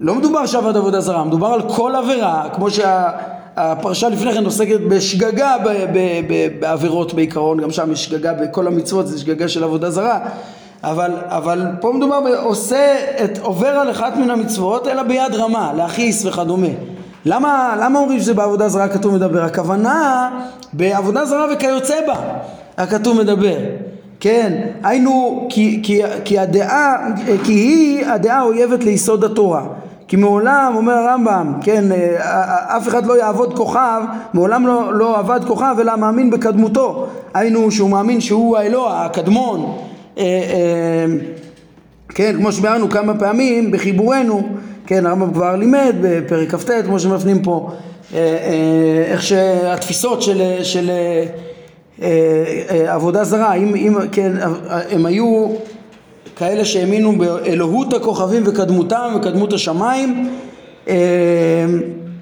לא מדובר שעבד עבודה זרה, מדובר על כל עבירה, כמו שה... הפרשה לפני כן עוסקת בשגגה בעבירות בעיקרון, גם שם יש שגגה בכל המצוות, זה שגגה של עבודה זרה, אבל, אבל פה מדובר בעושה, את, עובר על אחת מן המצוות, אלא ביד רמה, להכעיס וכדומה. למה, למה אומרים שזה בעבודה זרה כתוב מדבר? הכוונה בעבודה זרה וכיוצא בה הכתוב מדבר. כן, היינו, כי, כי, כי הדעה, כי היא הדעה האויבת ליסוד התורה. כי מעולם, אומר הרמב"ם, כן, אה, אף אחד לא יעבוד כוכב, מעולם לא, לא עבד כוכב אלא מאמין בקדמותו, היינו שהוא מאמין שהוא האלוה, הקדמון, אה, אה, כן, כמו שביארנו כמה פעמים בחיבורנו, כן, הרמב"ם כבר לימד בפרק כ"ט, כמו שמפנים פה, איך שהתפיסות של, של עבודה זרה, אם, אם כן, הם היו כאלה שהאמינו באלוהות הכוכבים וקדמותם וקדמות השמיים אה,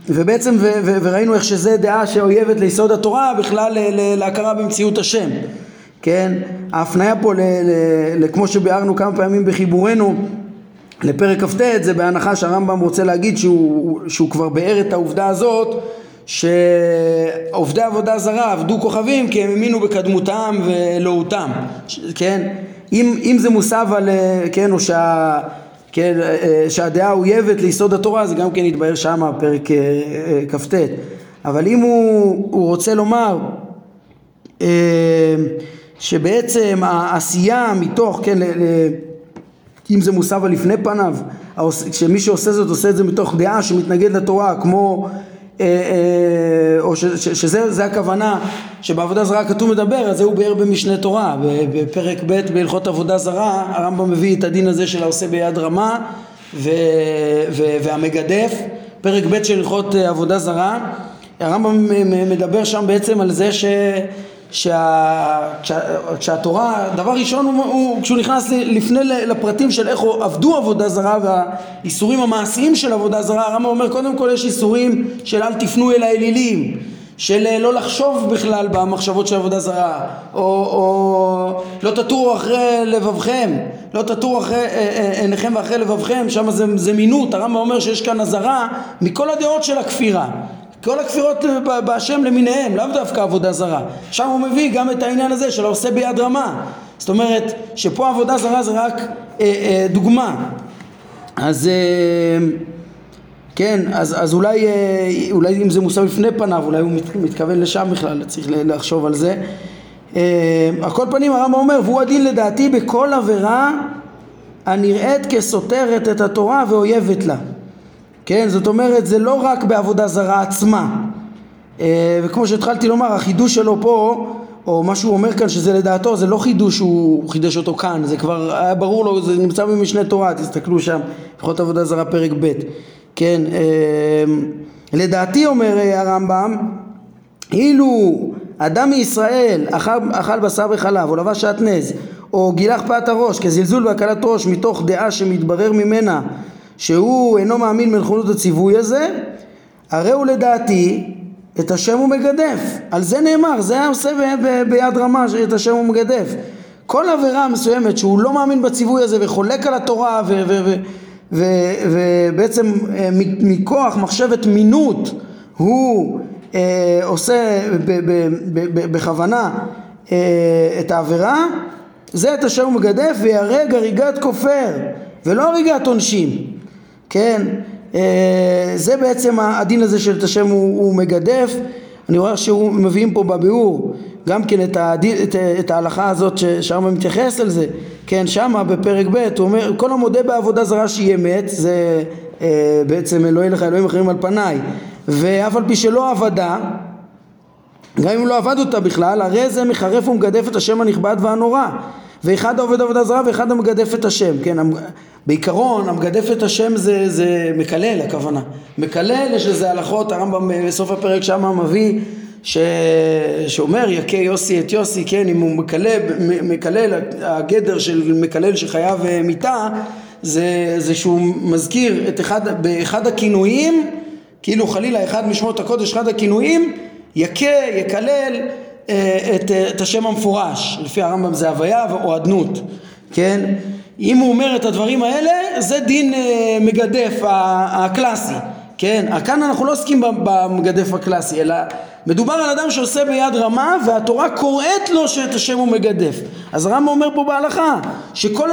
ובעצם ו- ו- וראינו איך שזה דעה שאויבת ליסוד התורה בכלל להכרה במציאות השם כן? ההפניה פה ל- ל- ל- כמו שביארנו כמה פעמים בחיבורנו לפרק כ"ט זה בהנחה שהרמב"ם רוצה להגיד שהוא, שהוא כבר ביאר את העובדה הזאת שעובדי עבודה זרה עבדו כוכבים כי הם האמינו בקדמותם ואלוהותם כן אם, אם זה מוסב על, אה, כן, או שה, כן, אה, אה, שהדעה אויבת ליסוד התורה, זה גם כן יתבהר שם, פרק כ"ט. אבל אם הוא, הוא רוצה לומר שבעצם העשייה מתוך, כן, אם זה מוסב על לפני פניו, שמי שעושה זאת עושה את זה מתוך דעה שמתנגד לתורה, כמו אה, אה, או שזה הכוונה שבעבודה זרה כתוב מדבר, אז זה הוא ביאר במשנה תורה, בפרק ב' בהלכות עבודה זרה, הרמב"ם מביא את הדין הזה של העושה ביד רמה ו, ו, והמגדף, פרק ב' של הלכות אה, עבודה זרה, הרמב"ם מדבר שם בעצם על זה ש... שה, כשה, כשהתורה, דבר ראשון הוא, הוא כשהוא נכנס לפני לפרטים של איך עבדו עבודה זרה והאיסורים המעשיים של עבודה זרה, הרמב"ם אומר קודם כל יש איסורים של אל תפנו אל האלילים, של אה, לא לחשוב בכלל במחשבות של עבודה זרה, או, או לא תטורו אחרי לבבכם, לא תטורו אחרי אה, אה, עיניכם ואחרי לבבכם, שם זה, זה מינות, הרמב"ם אומר שיש כאן אזהרה מכל הדעות של הכפירה כל הכפירות בהשם למיניהם, לאו דווקא עבודה זרה. שם הוא מביא גם את העניין הזה של העושה ביד רמה. זאת אומרת שפה עבודה זרה זה רק אה, אה, דוגמה. אז אה, כן, אז, אז אולי, אה, אולי אם זה מושם לפני פניו, אולי הוא מת, מתכוון לשם בכלל, צריך לחשוב על זה. אה, על כל פנים הרמב"ם אומר, והוא הדין לדעתי בכל עבירה הנראית כסותרת את התורה ואויבת לה. כן, זאת אומרת זה לא רק בעבודה זרה עצמה. אה, וכמו שהתחלתי לומר החידוש שלו פה או מה שהוא אומר כאן שזה לדעתו זה לא חידוש שהוא חידש אותו כאן זה כבר היה ברור לו זה נמצא במשנה תורה תסתכלו שם לפחות עבודה זרה פרק ב' כן אה, לדעתי אומר אה, הרמב"ם אילו אדם מישראל אכל, אכל בשר וחלב או לבש שעטנז או גילח פאת הראש כזלזול בהקלת ראש מתוך דעה שמתברר ממנה שהוא אינו מאמין בנכונות הציווי הזה, הרי הוא לדעתי את השם הוא מגדף, על זה נאמר, זה היה עושה ב- ב- ביד רמה את השם הוא מגדף. כל עבירה מסוימת שהוא לא מאמין בציווי הזה וחולק על התורה ו- ו- ו- ו- ובעצם אה, מכוח מחשבת מינות הוא אה, עושה בכוונה אה, את העבירה, זה את השם הוא מגדף ויהרג הריגת כופר ולא הריגת עונשים, כן? אה, זה בעצם הדין הזה של את השם הוא, הוא מגדף, אני רואה שהוא מביאים פה בביאור גם כן את, הדין, את, את ההלכה הזאת ששם מתייחס על זה, כן, שמה בפרק ב' הוא אומר כל המודה בעבודה זרה שהיא אמת זה אה, בעצם אלוהי לך אלוהים אחרים על פניי ואף על פי שלא עבדה גם אם לא עבד אותה בכלל, הרי זה מחרף ומגדף את השם הנכבד והנורא. ואחד העובד עבודה זרה ואחד המגדף את השם, כן, בעיקרון המגדף את השם זה, זה מקלל הכוונה, מקלל יש לזה הלכות, הרמב"ם בסוף הפרק שמה מביא ש... שאומר יכה יוסי את יוסי, כן, אם הוא מקלל, מקלל, הגדר של מקלל שחייב אה, מיתה זה, זה שהוא מזכיר את אחד, באחד הכינויים, כאילו חלילה אחד משמות הקודש, אחד הכינויים יכה, יקלל אה, את, אה, את השם המפורש, לפי הרמב"ם זה הוויה או אדנות, כן? אם הוא אומר את הדברים האלה, זה דין אה, מגדף הקלאסי, כן? כאן אנחנו לא עוסקים במגדף הקלאסי, אלא מדובר על אדם שעושה ביד רמה והתורה קוראת לו שאת השם הוא מגדף. אז הרמב"ם אומר פה בהלכה שכל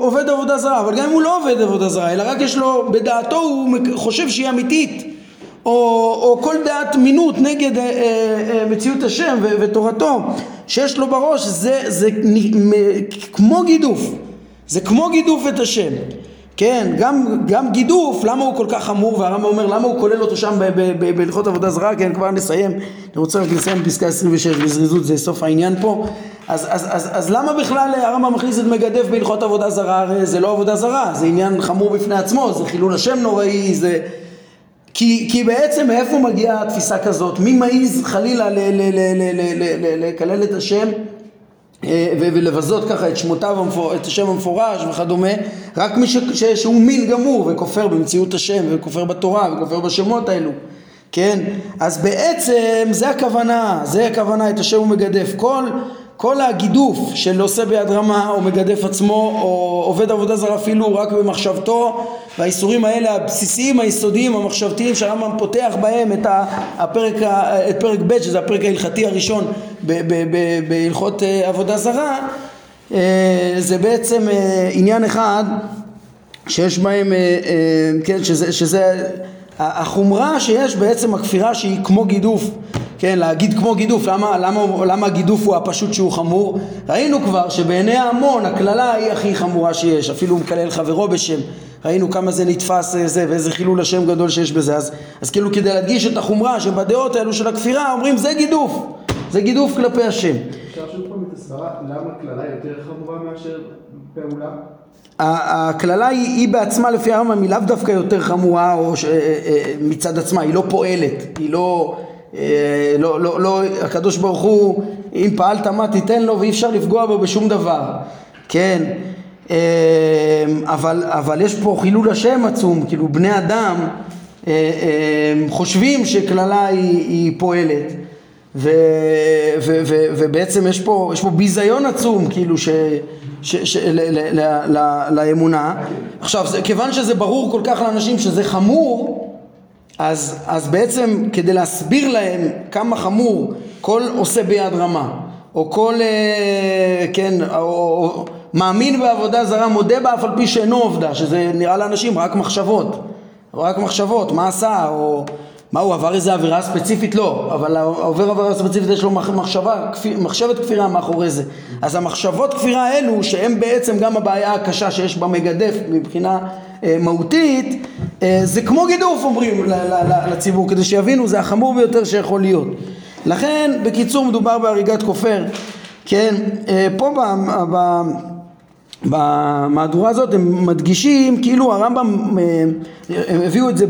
עובד עבודה זרה, אבל גם אם הוא לא עובד עבודה זרה, אלא רק יש לו, בדעתו הוא חושב שהיא אמיתית, או, או כל דעת מינות נגד אה, אה, אה, מציאות השם ו- ותורתו שיש לו בראש זה, זה נ- מ- כמו גידוף, זה כמו גידוף את השם, כן, גם, גם גידוף, למה הוא כל כך חמור והרמב"ם אומר למה הוא כולל אותו שם בהלכות עבודה זרה, כן, כבר נסיים, אני רוצה רק לסיים פסקה 26 בזריזות, זה סוף העניין פה, אז, אז, אז, אז למה בכלל הרמב"ם מכניס את מגדף בהלכות עבודה זרה, הרי זה לא עבודה זרה, זה עניין חמור בפני עצמו, זה חילול השם נוראי, זה כי, כי בעצם מאיפה מגיעה התפיסה כזאת? מי מעז חלילה לקלל את השם אה, ולבזות ככה את שמותיו, המפור- את השם המפורש וכדומה? רק מי ש- ש- שהוא מין גמור וכופר במציאות השם וכופר בתורה וכופר בשמות האלו. כן? אז בעצם זה הכוונה, זה הכוונה, את השם הוא מגדף. כל, כל הגידוף של עושה ביד רמה או מגדף עצמו או עובד עבודה זרה אפילו רק במחשבתו והאיסורים האלה הבסיסיים היסודיים המחשבתיים שהרמב"ם פותח בהם את הפרק, את פרק ב' שזה הפרק ההלכתי הראשון בהלכות אה, עבודה זרה אה, זה בעצם אה, עניין אחד שיש בהם, כן, שזה, שזה החומרה שיש בעצם הכפירה שהיא כמו גידוף, כן, להגיד כמו גידוף, למה, למה, למה הגידוף הוא הפשוט שהוא חמור? ראינו כבר שבעיני ההמון הקללה היא הכי חמורה שיש, אפילו הוא מקלל חברו בשם, ראינו כמה זה נתפס אה, זה ואיזה חילול השם גדול שיש בזה, אז, אז כאילו כדי להדגיש את החומרה שבדעות האלו של הכפירה אומרים זה גידוף, זה גידוף כלפי השם. אפשר שוב פעם את הסברה, למה קללה יותר חמורה מאשר פעולה? הקללה היא, היא בעצמה לפי הרמב"ם היא לאו דווקא יותר חמורה או ש, אה, אה, מצד עצמה, היא לא פועלת, היא לא, אה, לא, לא, לא, הקדוש ברוך הוא אם פעלת מה תיתן לו ואי אפשר לפגוע בו בשום דבר, כן, אה, אבל, אבל יש פה חילול השם עצום, כאילו בני אדם אה, אה, חושבים שקללה היא, היא פועלת. ו, ו, ו, ובעצם יש פה, יש פה ביזיון עצום כאילו ש, ש, ש, ל, ל, ל, ל, לאמונה. עכשיו זה, כיוון שזה ברור כל כך לאנשים שזה חמור אז, אז בעצם כדי להסביר להם כמה חמור כל עושה ביד רמה או כל אה, כן או, או, מאמין בעבודה זרה מודה בה אף על פי שאינו עובדה שזה נראה לאנשים רק מחשבות. רק מחשבות מה עשה או מה הוא עבר איזה עבירה ספציפית? לא, אבל העובר עבירה ספציפית יש לו מחשבה, מחשבת כפירה מאחורי זה. אז המחשבות כפירה האלו, שהם בעצם גם הבעיה הקשה שיש במגדף מבחינה אה, מהותית, אה, זה כמו גידוף אומרים לציבור, כדי שיבינו, זה החמור ביותר שיכול להיות. לכן, בקיצור, מדובר בהריגת כופר, כן, אה, פה ב... ב במהדורה הזאת הם מדגישים כאילו הרמב"ם אה, הם הביאו את זה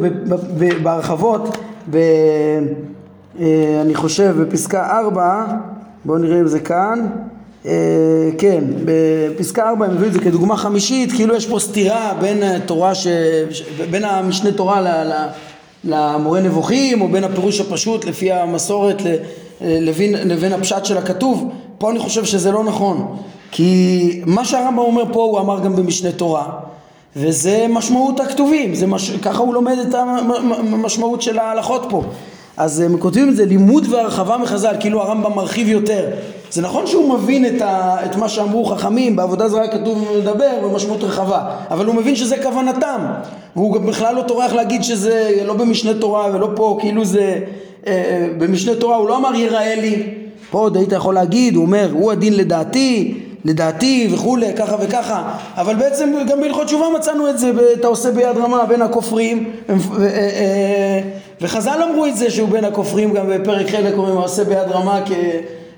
בהרחבות ב, אה, אני חושב בפסקה 4 בואו נראה אם זה כאן אה, כן בפסקה 4 הם הביאו את זה כדוגמה חמישית כאילו יש פה סתירה בין תורה ש... בין המשנה תורה. ל... למורה נבוכים או בין הפירוש הפשוט לפי המסורת לבין, לבין הפשט של הכתוב פה אני חושב שזה לא נכון כי מה שהרמב"ם אומר פה הוא אמר גם במשנה תורה וזה משמעות הכתובים, זה מש... ככה הוא לומד את המשמעות של ההלכות פה אז הם כותבים את זה לימוד והרחבה מחז"ל, כאילו הרמב"ם מרחיב יותר. זה נכון שהוא מבין את, ה, את מה שאמרו חכמים, בעבודה זרה כתוב לדבר במשמעות רחבה, אבל הוא מבין שזה כוונתם, והוא גם בכלל לא טורח להגיד שזה לא במשנה תורה ולא פה, כאילו זה אה, אה במשנה תורה, הוא לא אמר יראה לי, פה עוד היית יכול להגיד, הוא אומר, הוא הדין לדעתי, לדעתי וכולי, ככה וככה, אבל בעצם גם בהלכות תשובה מצאנו את זה, אתה עושה ביד רמה בין הכופרים, אה, אה, וחז"ל אמרו את זה שהוא בין הכופרים גם בפרק חלק אומרים עושה ביד רמה כ...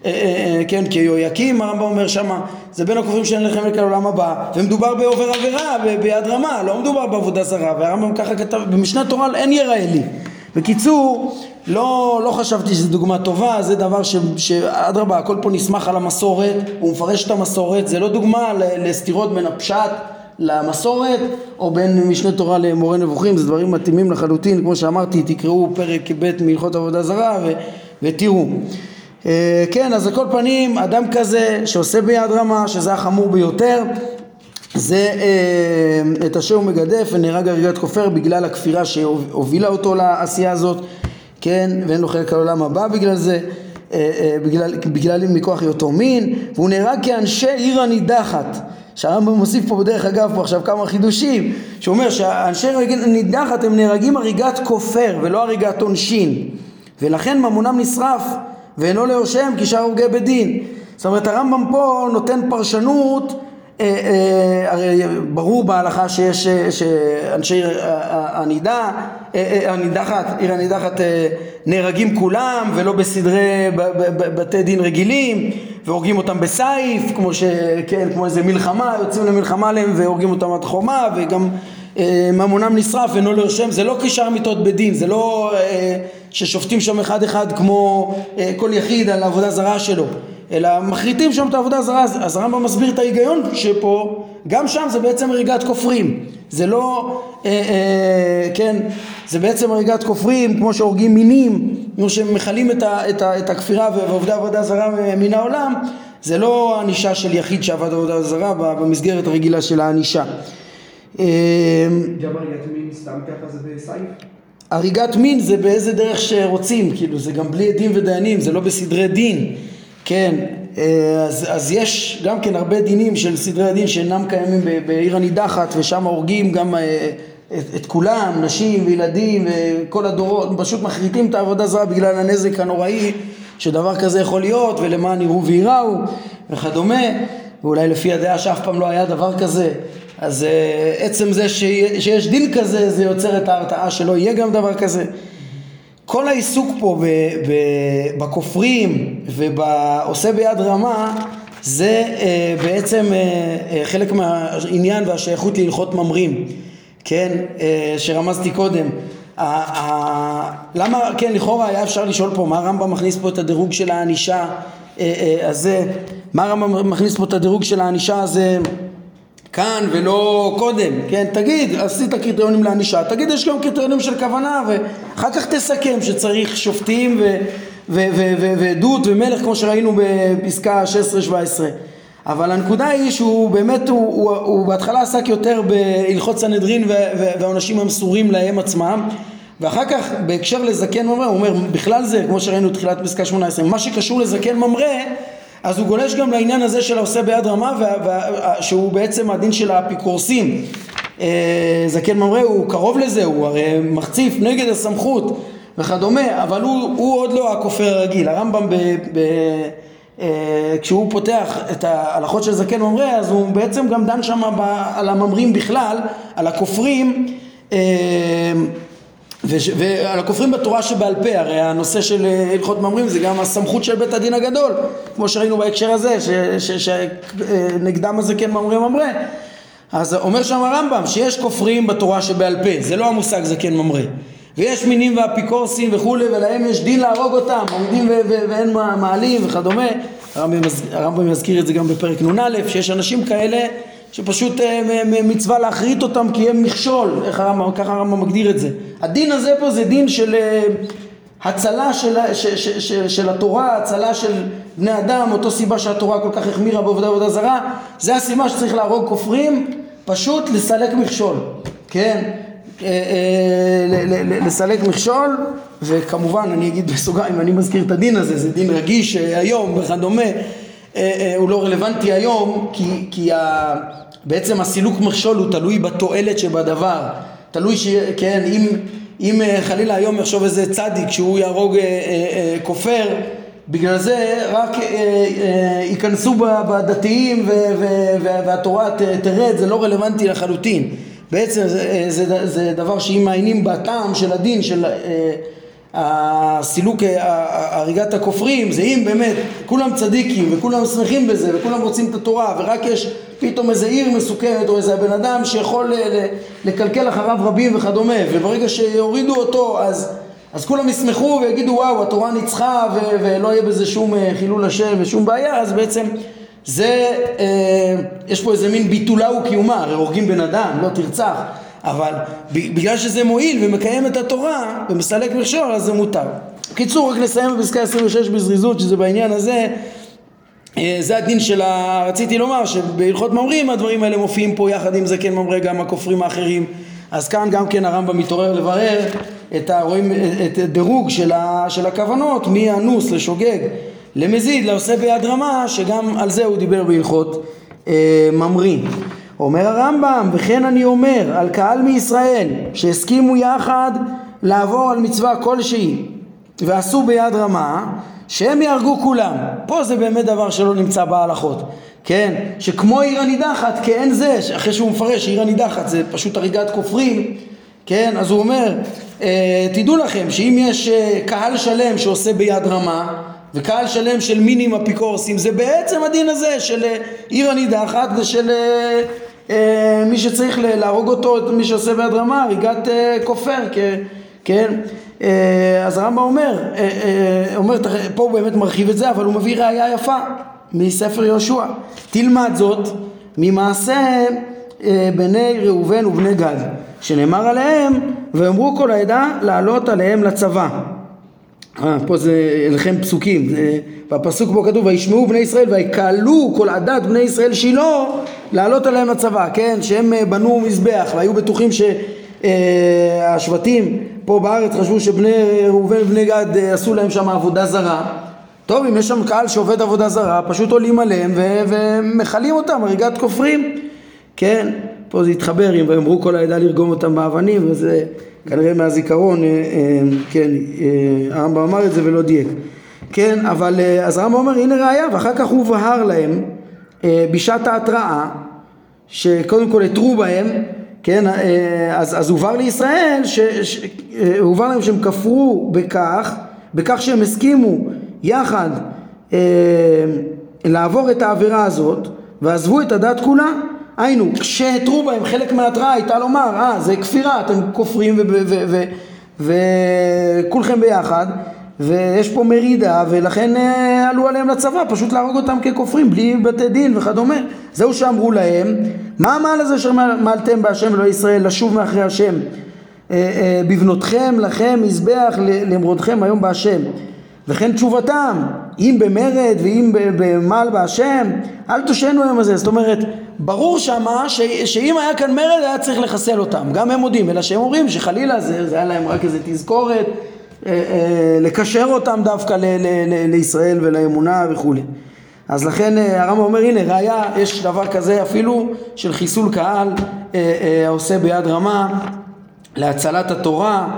אה, אה, אה, כן, כיהויקים, הרמב"ם אומר שמה, זה בין הכופרים שאין לכם לקרוא לעולם הבא, ומדובר בעובר עבירה ביד רמה, לא מדובר בעבודה זרה, והרמב"ם ככה כתב, במשנה תורה אין יראה לי. בקיצור, לא, לא חשבתי שזו דוגמה טובה, זה דבר שאדרבה, הכל פה נסמך על המסורת, הוא מפרש את המסורת, זה לא דוגמה לסתירות בין הפשט למסורת או בין משנה תורה למורה נבוכים, זה דברים מתאימים לחלוטין, כמו שאמרתי, תקראו פרק ב' מהלכות עבודה זרה ו, ותראו. אה, כן, אז על כל פנים, אדם כזה שעושה ביד רמה, שזה החמור ביותר, זה אה, את אשר הוא מגדף ונהרג הריגת כופר בגלל הכפירה שהובילה אותו לעשייה הזאת, כן, ואין לו חלק לעולם הבא בגלל זה. אה, בגלל, בגלל מכוח היותו מין, והוא נהרג כאנשי עיר הנידחת, שהרמב"ם מוסיף פה בדרך אגב פה עכשיו כמה חידושים, שאומר שאנשי נידחת הם נהרגים הריגת כופר ולא הריגת עונשין, ולכן ממונם נשרף ואינו ליורשיהם כי שאר הורגי בדין. זאת אומרת הרמב"ם פה נותן פרשנות אה, אה, הרי ברור בהלכה שיש אה, שאנשי הנידה, הנידחת, עיר הנידחת נהרגים כולם ולא בסדרי בתי דין רגילים והורגים אותם בסייף כמו שכן כמו איזה מלחמה יוצאים למלחמה עליהם והורגים אותם עד חומה וגם ממונם נשרף ואינו לרשם זה לא כשאר מיתות בדין זה לא ששופטים שם אחד אחד כמו כל יחיד על העבודה זרה שלו אלא מחריטים שם את העבודה הזרה, אז הרמב"ם מסביר את ההיגיון שפה, גם שם זה בעצם הריגת כופרים, זה לא, אה, אה, כן, זה בעצם הריגת כופרים כמו שהורגים מינים, כמו שמכלים את, את, את הכפירה ועובדי עבודה זרה מן העולם, זה לא ענישה של יחיד שעבד עבודה זרה במסגרת הרגילה של הענישה. אה, גם הריגת מין סתם ככה זה בסייף? הריגת מין זה באיזה דרך שרוצים, כאילו זה גם בלי עדים ודיינים, זה לא בסדרי דין. כן, אז, אז יש גם כן הרבה דינים של סדרי הדין שאינם קיימים בעיר הנידחת ושם הורגים גם אה, את, את כולם, נשים וילדים וכל הדורות, פשוט מחריטים את העבודה זרה בגלל הנזק הנוראי שדבר כזה יכול להיות ולמען יראו וייראו וכדומה ואולי לפי הדעה שאף פעם לא היה דבר כזה. אז עצם זה שיש דין כזה זה יוצר את ההרתעה שלא יהיה גם דבר כזה כל העיסוק פה בכופרים ובעושה ביד רמה זה אה, בעצם אה, אה, חלק מהעניין והשייכות להלכות ממרים, כן, שרמזתי קודם. למה, כן, לכאורה היה אפשר לשאול פה, מה הרמב"ם מכניס פה את הדירוג של הענישה הזה, מה הרמב"ם מכניס פה את הדירוג של הענישה הזה כאן ולא קודם, כן? תגיד, עשית קריטריונים לענישה, תגיד יש גם קריטריונים של כוונה ואחר כך תסכם שצריך שופטים ועדות ומלך כמו שראינו בפסקה 16-17 אבל הנקודה היא שהוא באמת, הוא, הוא, הוא בהתחלה עסק יותר בהלכות סנהדרין והעונשים המסורים להם עצמם ואחר כך בהקשר לזקן ממרא הוא אומר בכלל זה כמו שראינו תחילת פסקה 18 מה שקשור לזקן ממרא אז הוא גולש גם לעניין הזה של העושה ביד רמה שהוא בעצם הדין של האפיקורסים אה, זקן ממרא הוא קרוב לזה הוא הרי מחציף נגד הסמכות וכדומה אבל הוא, הוא עוד לא הכופר הרגיל. הרמב"ם ב, ב, אה, כשהוא פותח את ההלכות של זקן ממרא אז הוא בעצם גם דן שם על הממרים בכלל על הכופרים אה, ועל הכופרים בתורה שבעל פה, הרי הנושא של אה, הלכות ממרים זה גם הסמכות של בית הדין הגדול, כמו שראינו בהקשר הזה, שנגדם הזה כן ממרה ממרה. אז אומר שם הרמב"ם שיש כופרים בתורה שבעל פה, זה לא המושג זה כן ממרה. ויש מינים ואפיקורסים וכולי, ולהם יש דין להרוג אותם, עומדים ואין מעלים וכדומה. הרמב"ם, הרמב"ם יזכיר את זה גם בפרק נ"א, שיש אנשים כאלה שפשוט אה, מצווה להכרית אותם כי הם מכשול, איך הרמב"ם, ככה הרמב"ם מגדיר את זה. הדין הזה פה זה דין של אה, הצלה של, ש, ש, ש, של התורה, הצלה של בני אדם, אותו סיבה שהתורה כל כך החמירה בעובדה עבודה זרה, זה הסיבה שצריך להרוג כופרים, פשוט לסלק מכשול, כן? אה, לסלק מכשול וכמובן אני אגיד בסוגריים אני מזכיר את הדין הזה זה דין רגיש היום וכדומה הוא לא רלוונטי היום כי, כי ה, בעצם הסילוק מכשול הוא תלוי בתועלת שבדבר תלוי ש... כן, אם, אם אה, חלילה היום יחשוב איזה צדיק שהוא יהרוג אה, אה, כופר בגלל זה רק ייכנסו בדתיים והתורה תרד, זה לא רלוונטי לחלוטין. בעצם זה, זה, זה דבר שאם מעיינים בטעם של הדין של הסילוק, הריגת הכופרים, זה אם באמת כולם צדיקים וכולם שמחים בזה וכולם רוצים את התורה ורק יש פתאום איזה עיר מסוכנת או איזה בן אדם שיכול לקלקל אחריו רבים וכדומה וברגע שיורידו אותו אז, אז כולם ישמחו ויגידו וואו התורה ניצחה ו- ולא יהיה בזה שום אה, חילול השם ושום בעיה אז בעצם זה, אה, יש פה איזה מין ביטולה וקיומה, הרי הורגים בן אדם, לא תרצח אבל בגלל שזה מועיל ומקיים את התורה ומסלק מכשול אז זה מותר. בקיצור רק נסיים בפסקה 26 בזריזות שזה בעניין הזה. אה, זה הדין של ה... רציתי לומר שבהלכות ממרים הדברים האלה מופיעים פה יחד עם זה כן ממרא גם הכופרים האחרים. אז כאן גם כן הרמב"ם מתעורר לברר את, ה... רואים את הדירוג של, ה... של הכוונות מאנוס לשוגג למזיד לעושה ביד רמה שגם על זה הוא דיבר בהלכות אה, ממרים אומר הרמב"ם וכן אני אומר על קהל מישראל שהסכימו יחד לעבור על מצווה כלשהי ועשו ביד רמה שהם יהרגו כולם. פה זה באמת דבר שלא נמצא בהלכות. כן, שכמו עיר הנידחת, כאין זה, אחרי שהוא מפרש שעיר הנידחת זה פשוט הריגת כופרים, כן, אז הוא אומר, אה, תדעו לכם שאם יש אה, קהל שלם שעושה ביד רמה, וקהל שלם של מינים אפיקורסים, זה בעצם הדין הזה של אה, עיר הנידחת ושל אה, אה, מי שצריך להרוג אותו, מי שעושה ביד רמה, הריגת אה, כופר, כן? אה, אז הרמב"ם אומר, אומר, פה הוא באמת מרחיב את זה, אבל הוא מביא ראייה יפה מספר יהושע. תלמד זאת ממעשה בני ראובן ובני גד, שנאמר עליהם, ואמרו כל העדה לעלות עליהם לצבא. אה, פה זה אליכם פסוקים, בפסוק בו כתוב וישמעו בני ישראל ויקהלו כל עדת בני ישראל שילה לעלות עליהם לצבא, כן? שהם אה, בנו מזבח והיו בטוחים שהשבטים אה, פה בארץ חשבו שבני ראובן ובני גד אה, עשו להם שם עבודה זרה. טוב אם יש שם קהל שעובד עבודה זרה פשוט עולים עליהם ומכלים אותם הריגת כופרים. כן? פה זה התחבר אם ואמרו כל העדה לרגום אותם באבנים וזה כנראה מהזיכרון כן הרמב"ם אמר את זה ולא דייק. כן אבל אז הרמב"ם אומר הנה ראיה ואחר כך הוא הובהר להם אה, בשעת ההתראה, שקודם כל התרו בהם, כן, אה, אז, אז הובהר לישראל, אה, הובהר להם שהם כפרו בכך, בכך שהם הסכימו יחד אה, לעבור את העבירה הזאת ועזבו את הדת כולה, היינו, כשהתרו בהם חלק מההתראה הייתה לומר, אה זה כפירה, אתם כופרים וכולכם ביחד ויש פה מרידה ולכן אה, עלו עליהם לצבא פשוט להרוג אותם ככופרים בלי בתי דין וכדומה. זהו שאמרו להם מה המעל הזה אשר מעלתם בהשם אלוהי ישראל לשוב מאחרי השם אה, אה, בבנותכם לכם מזבח למרודכם היום בהשם וכן תשובתם אם במרד ואם במעל בהשם אל תושענו היום הזה. זאת אומרת ברור שמה ש, שאם היה כאן מרד היה צריך לחסל אותם גם הם מודים אלא שהם אומרים שחלילה זה, זה היה להם רק איזה תזכורת אה, אה, לקשר אותם דווקא ל- ל- ל- לישראל ולאמונה וכולי. אז לכן אה, הרמב"ם אומר הנה ראיה יש דבר כזה אפילו של חיסול קהל העושה ביד רמה להצלת התורה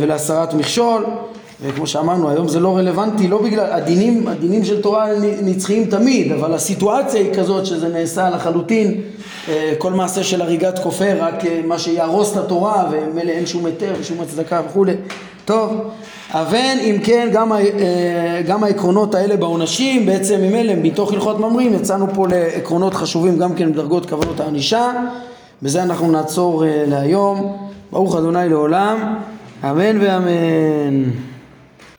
ולהסרת מכשול וכמו שאמרנו היום זה לא רלוונטי לא בגלל הדינים, הדינים של תורה נצחיים תמיד אבל הסיטואציה היא כזאת שזה נעשה לחלוטין. כל מעשה של הריגת כופר רק מה שיהרוס את התורה ומילא אין שום היתר ושום הצדקה וכולי. טוב, אבל אם כן גם, אה, גם העקרונות האלה בעונשים בעצם אלה מתוך הלכות ממרים יצאנו פה לעקרונות חשובים גם כן בדרגות כוונות הענישה. בזה אנחנו נעצור אה, להיום. ברוך אדוני לעולם. אמן ואמן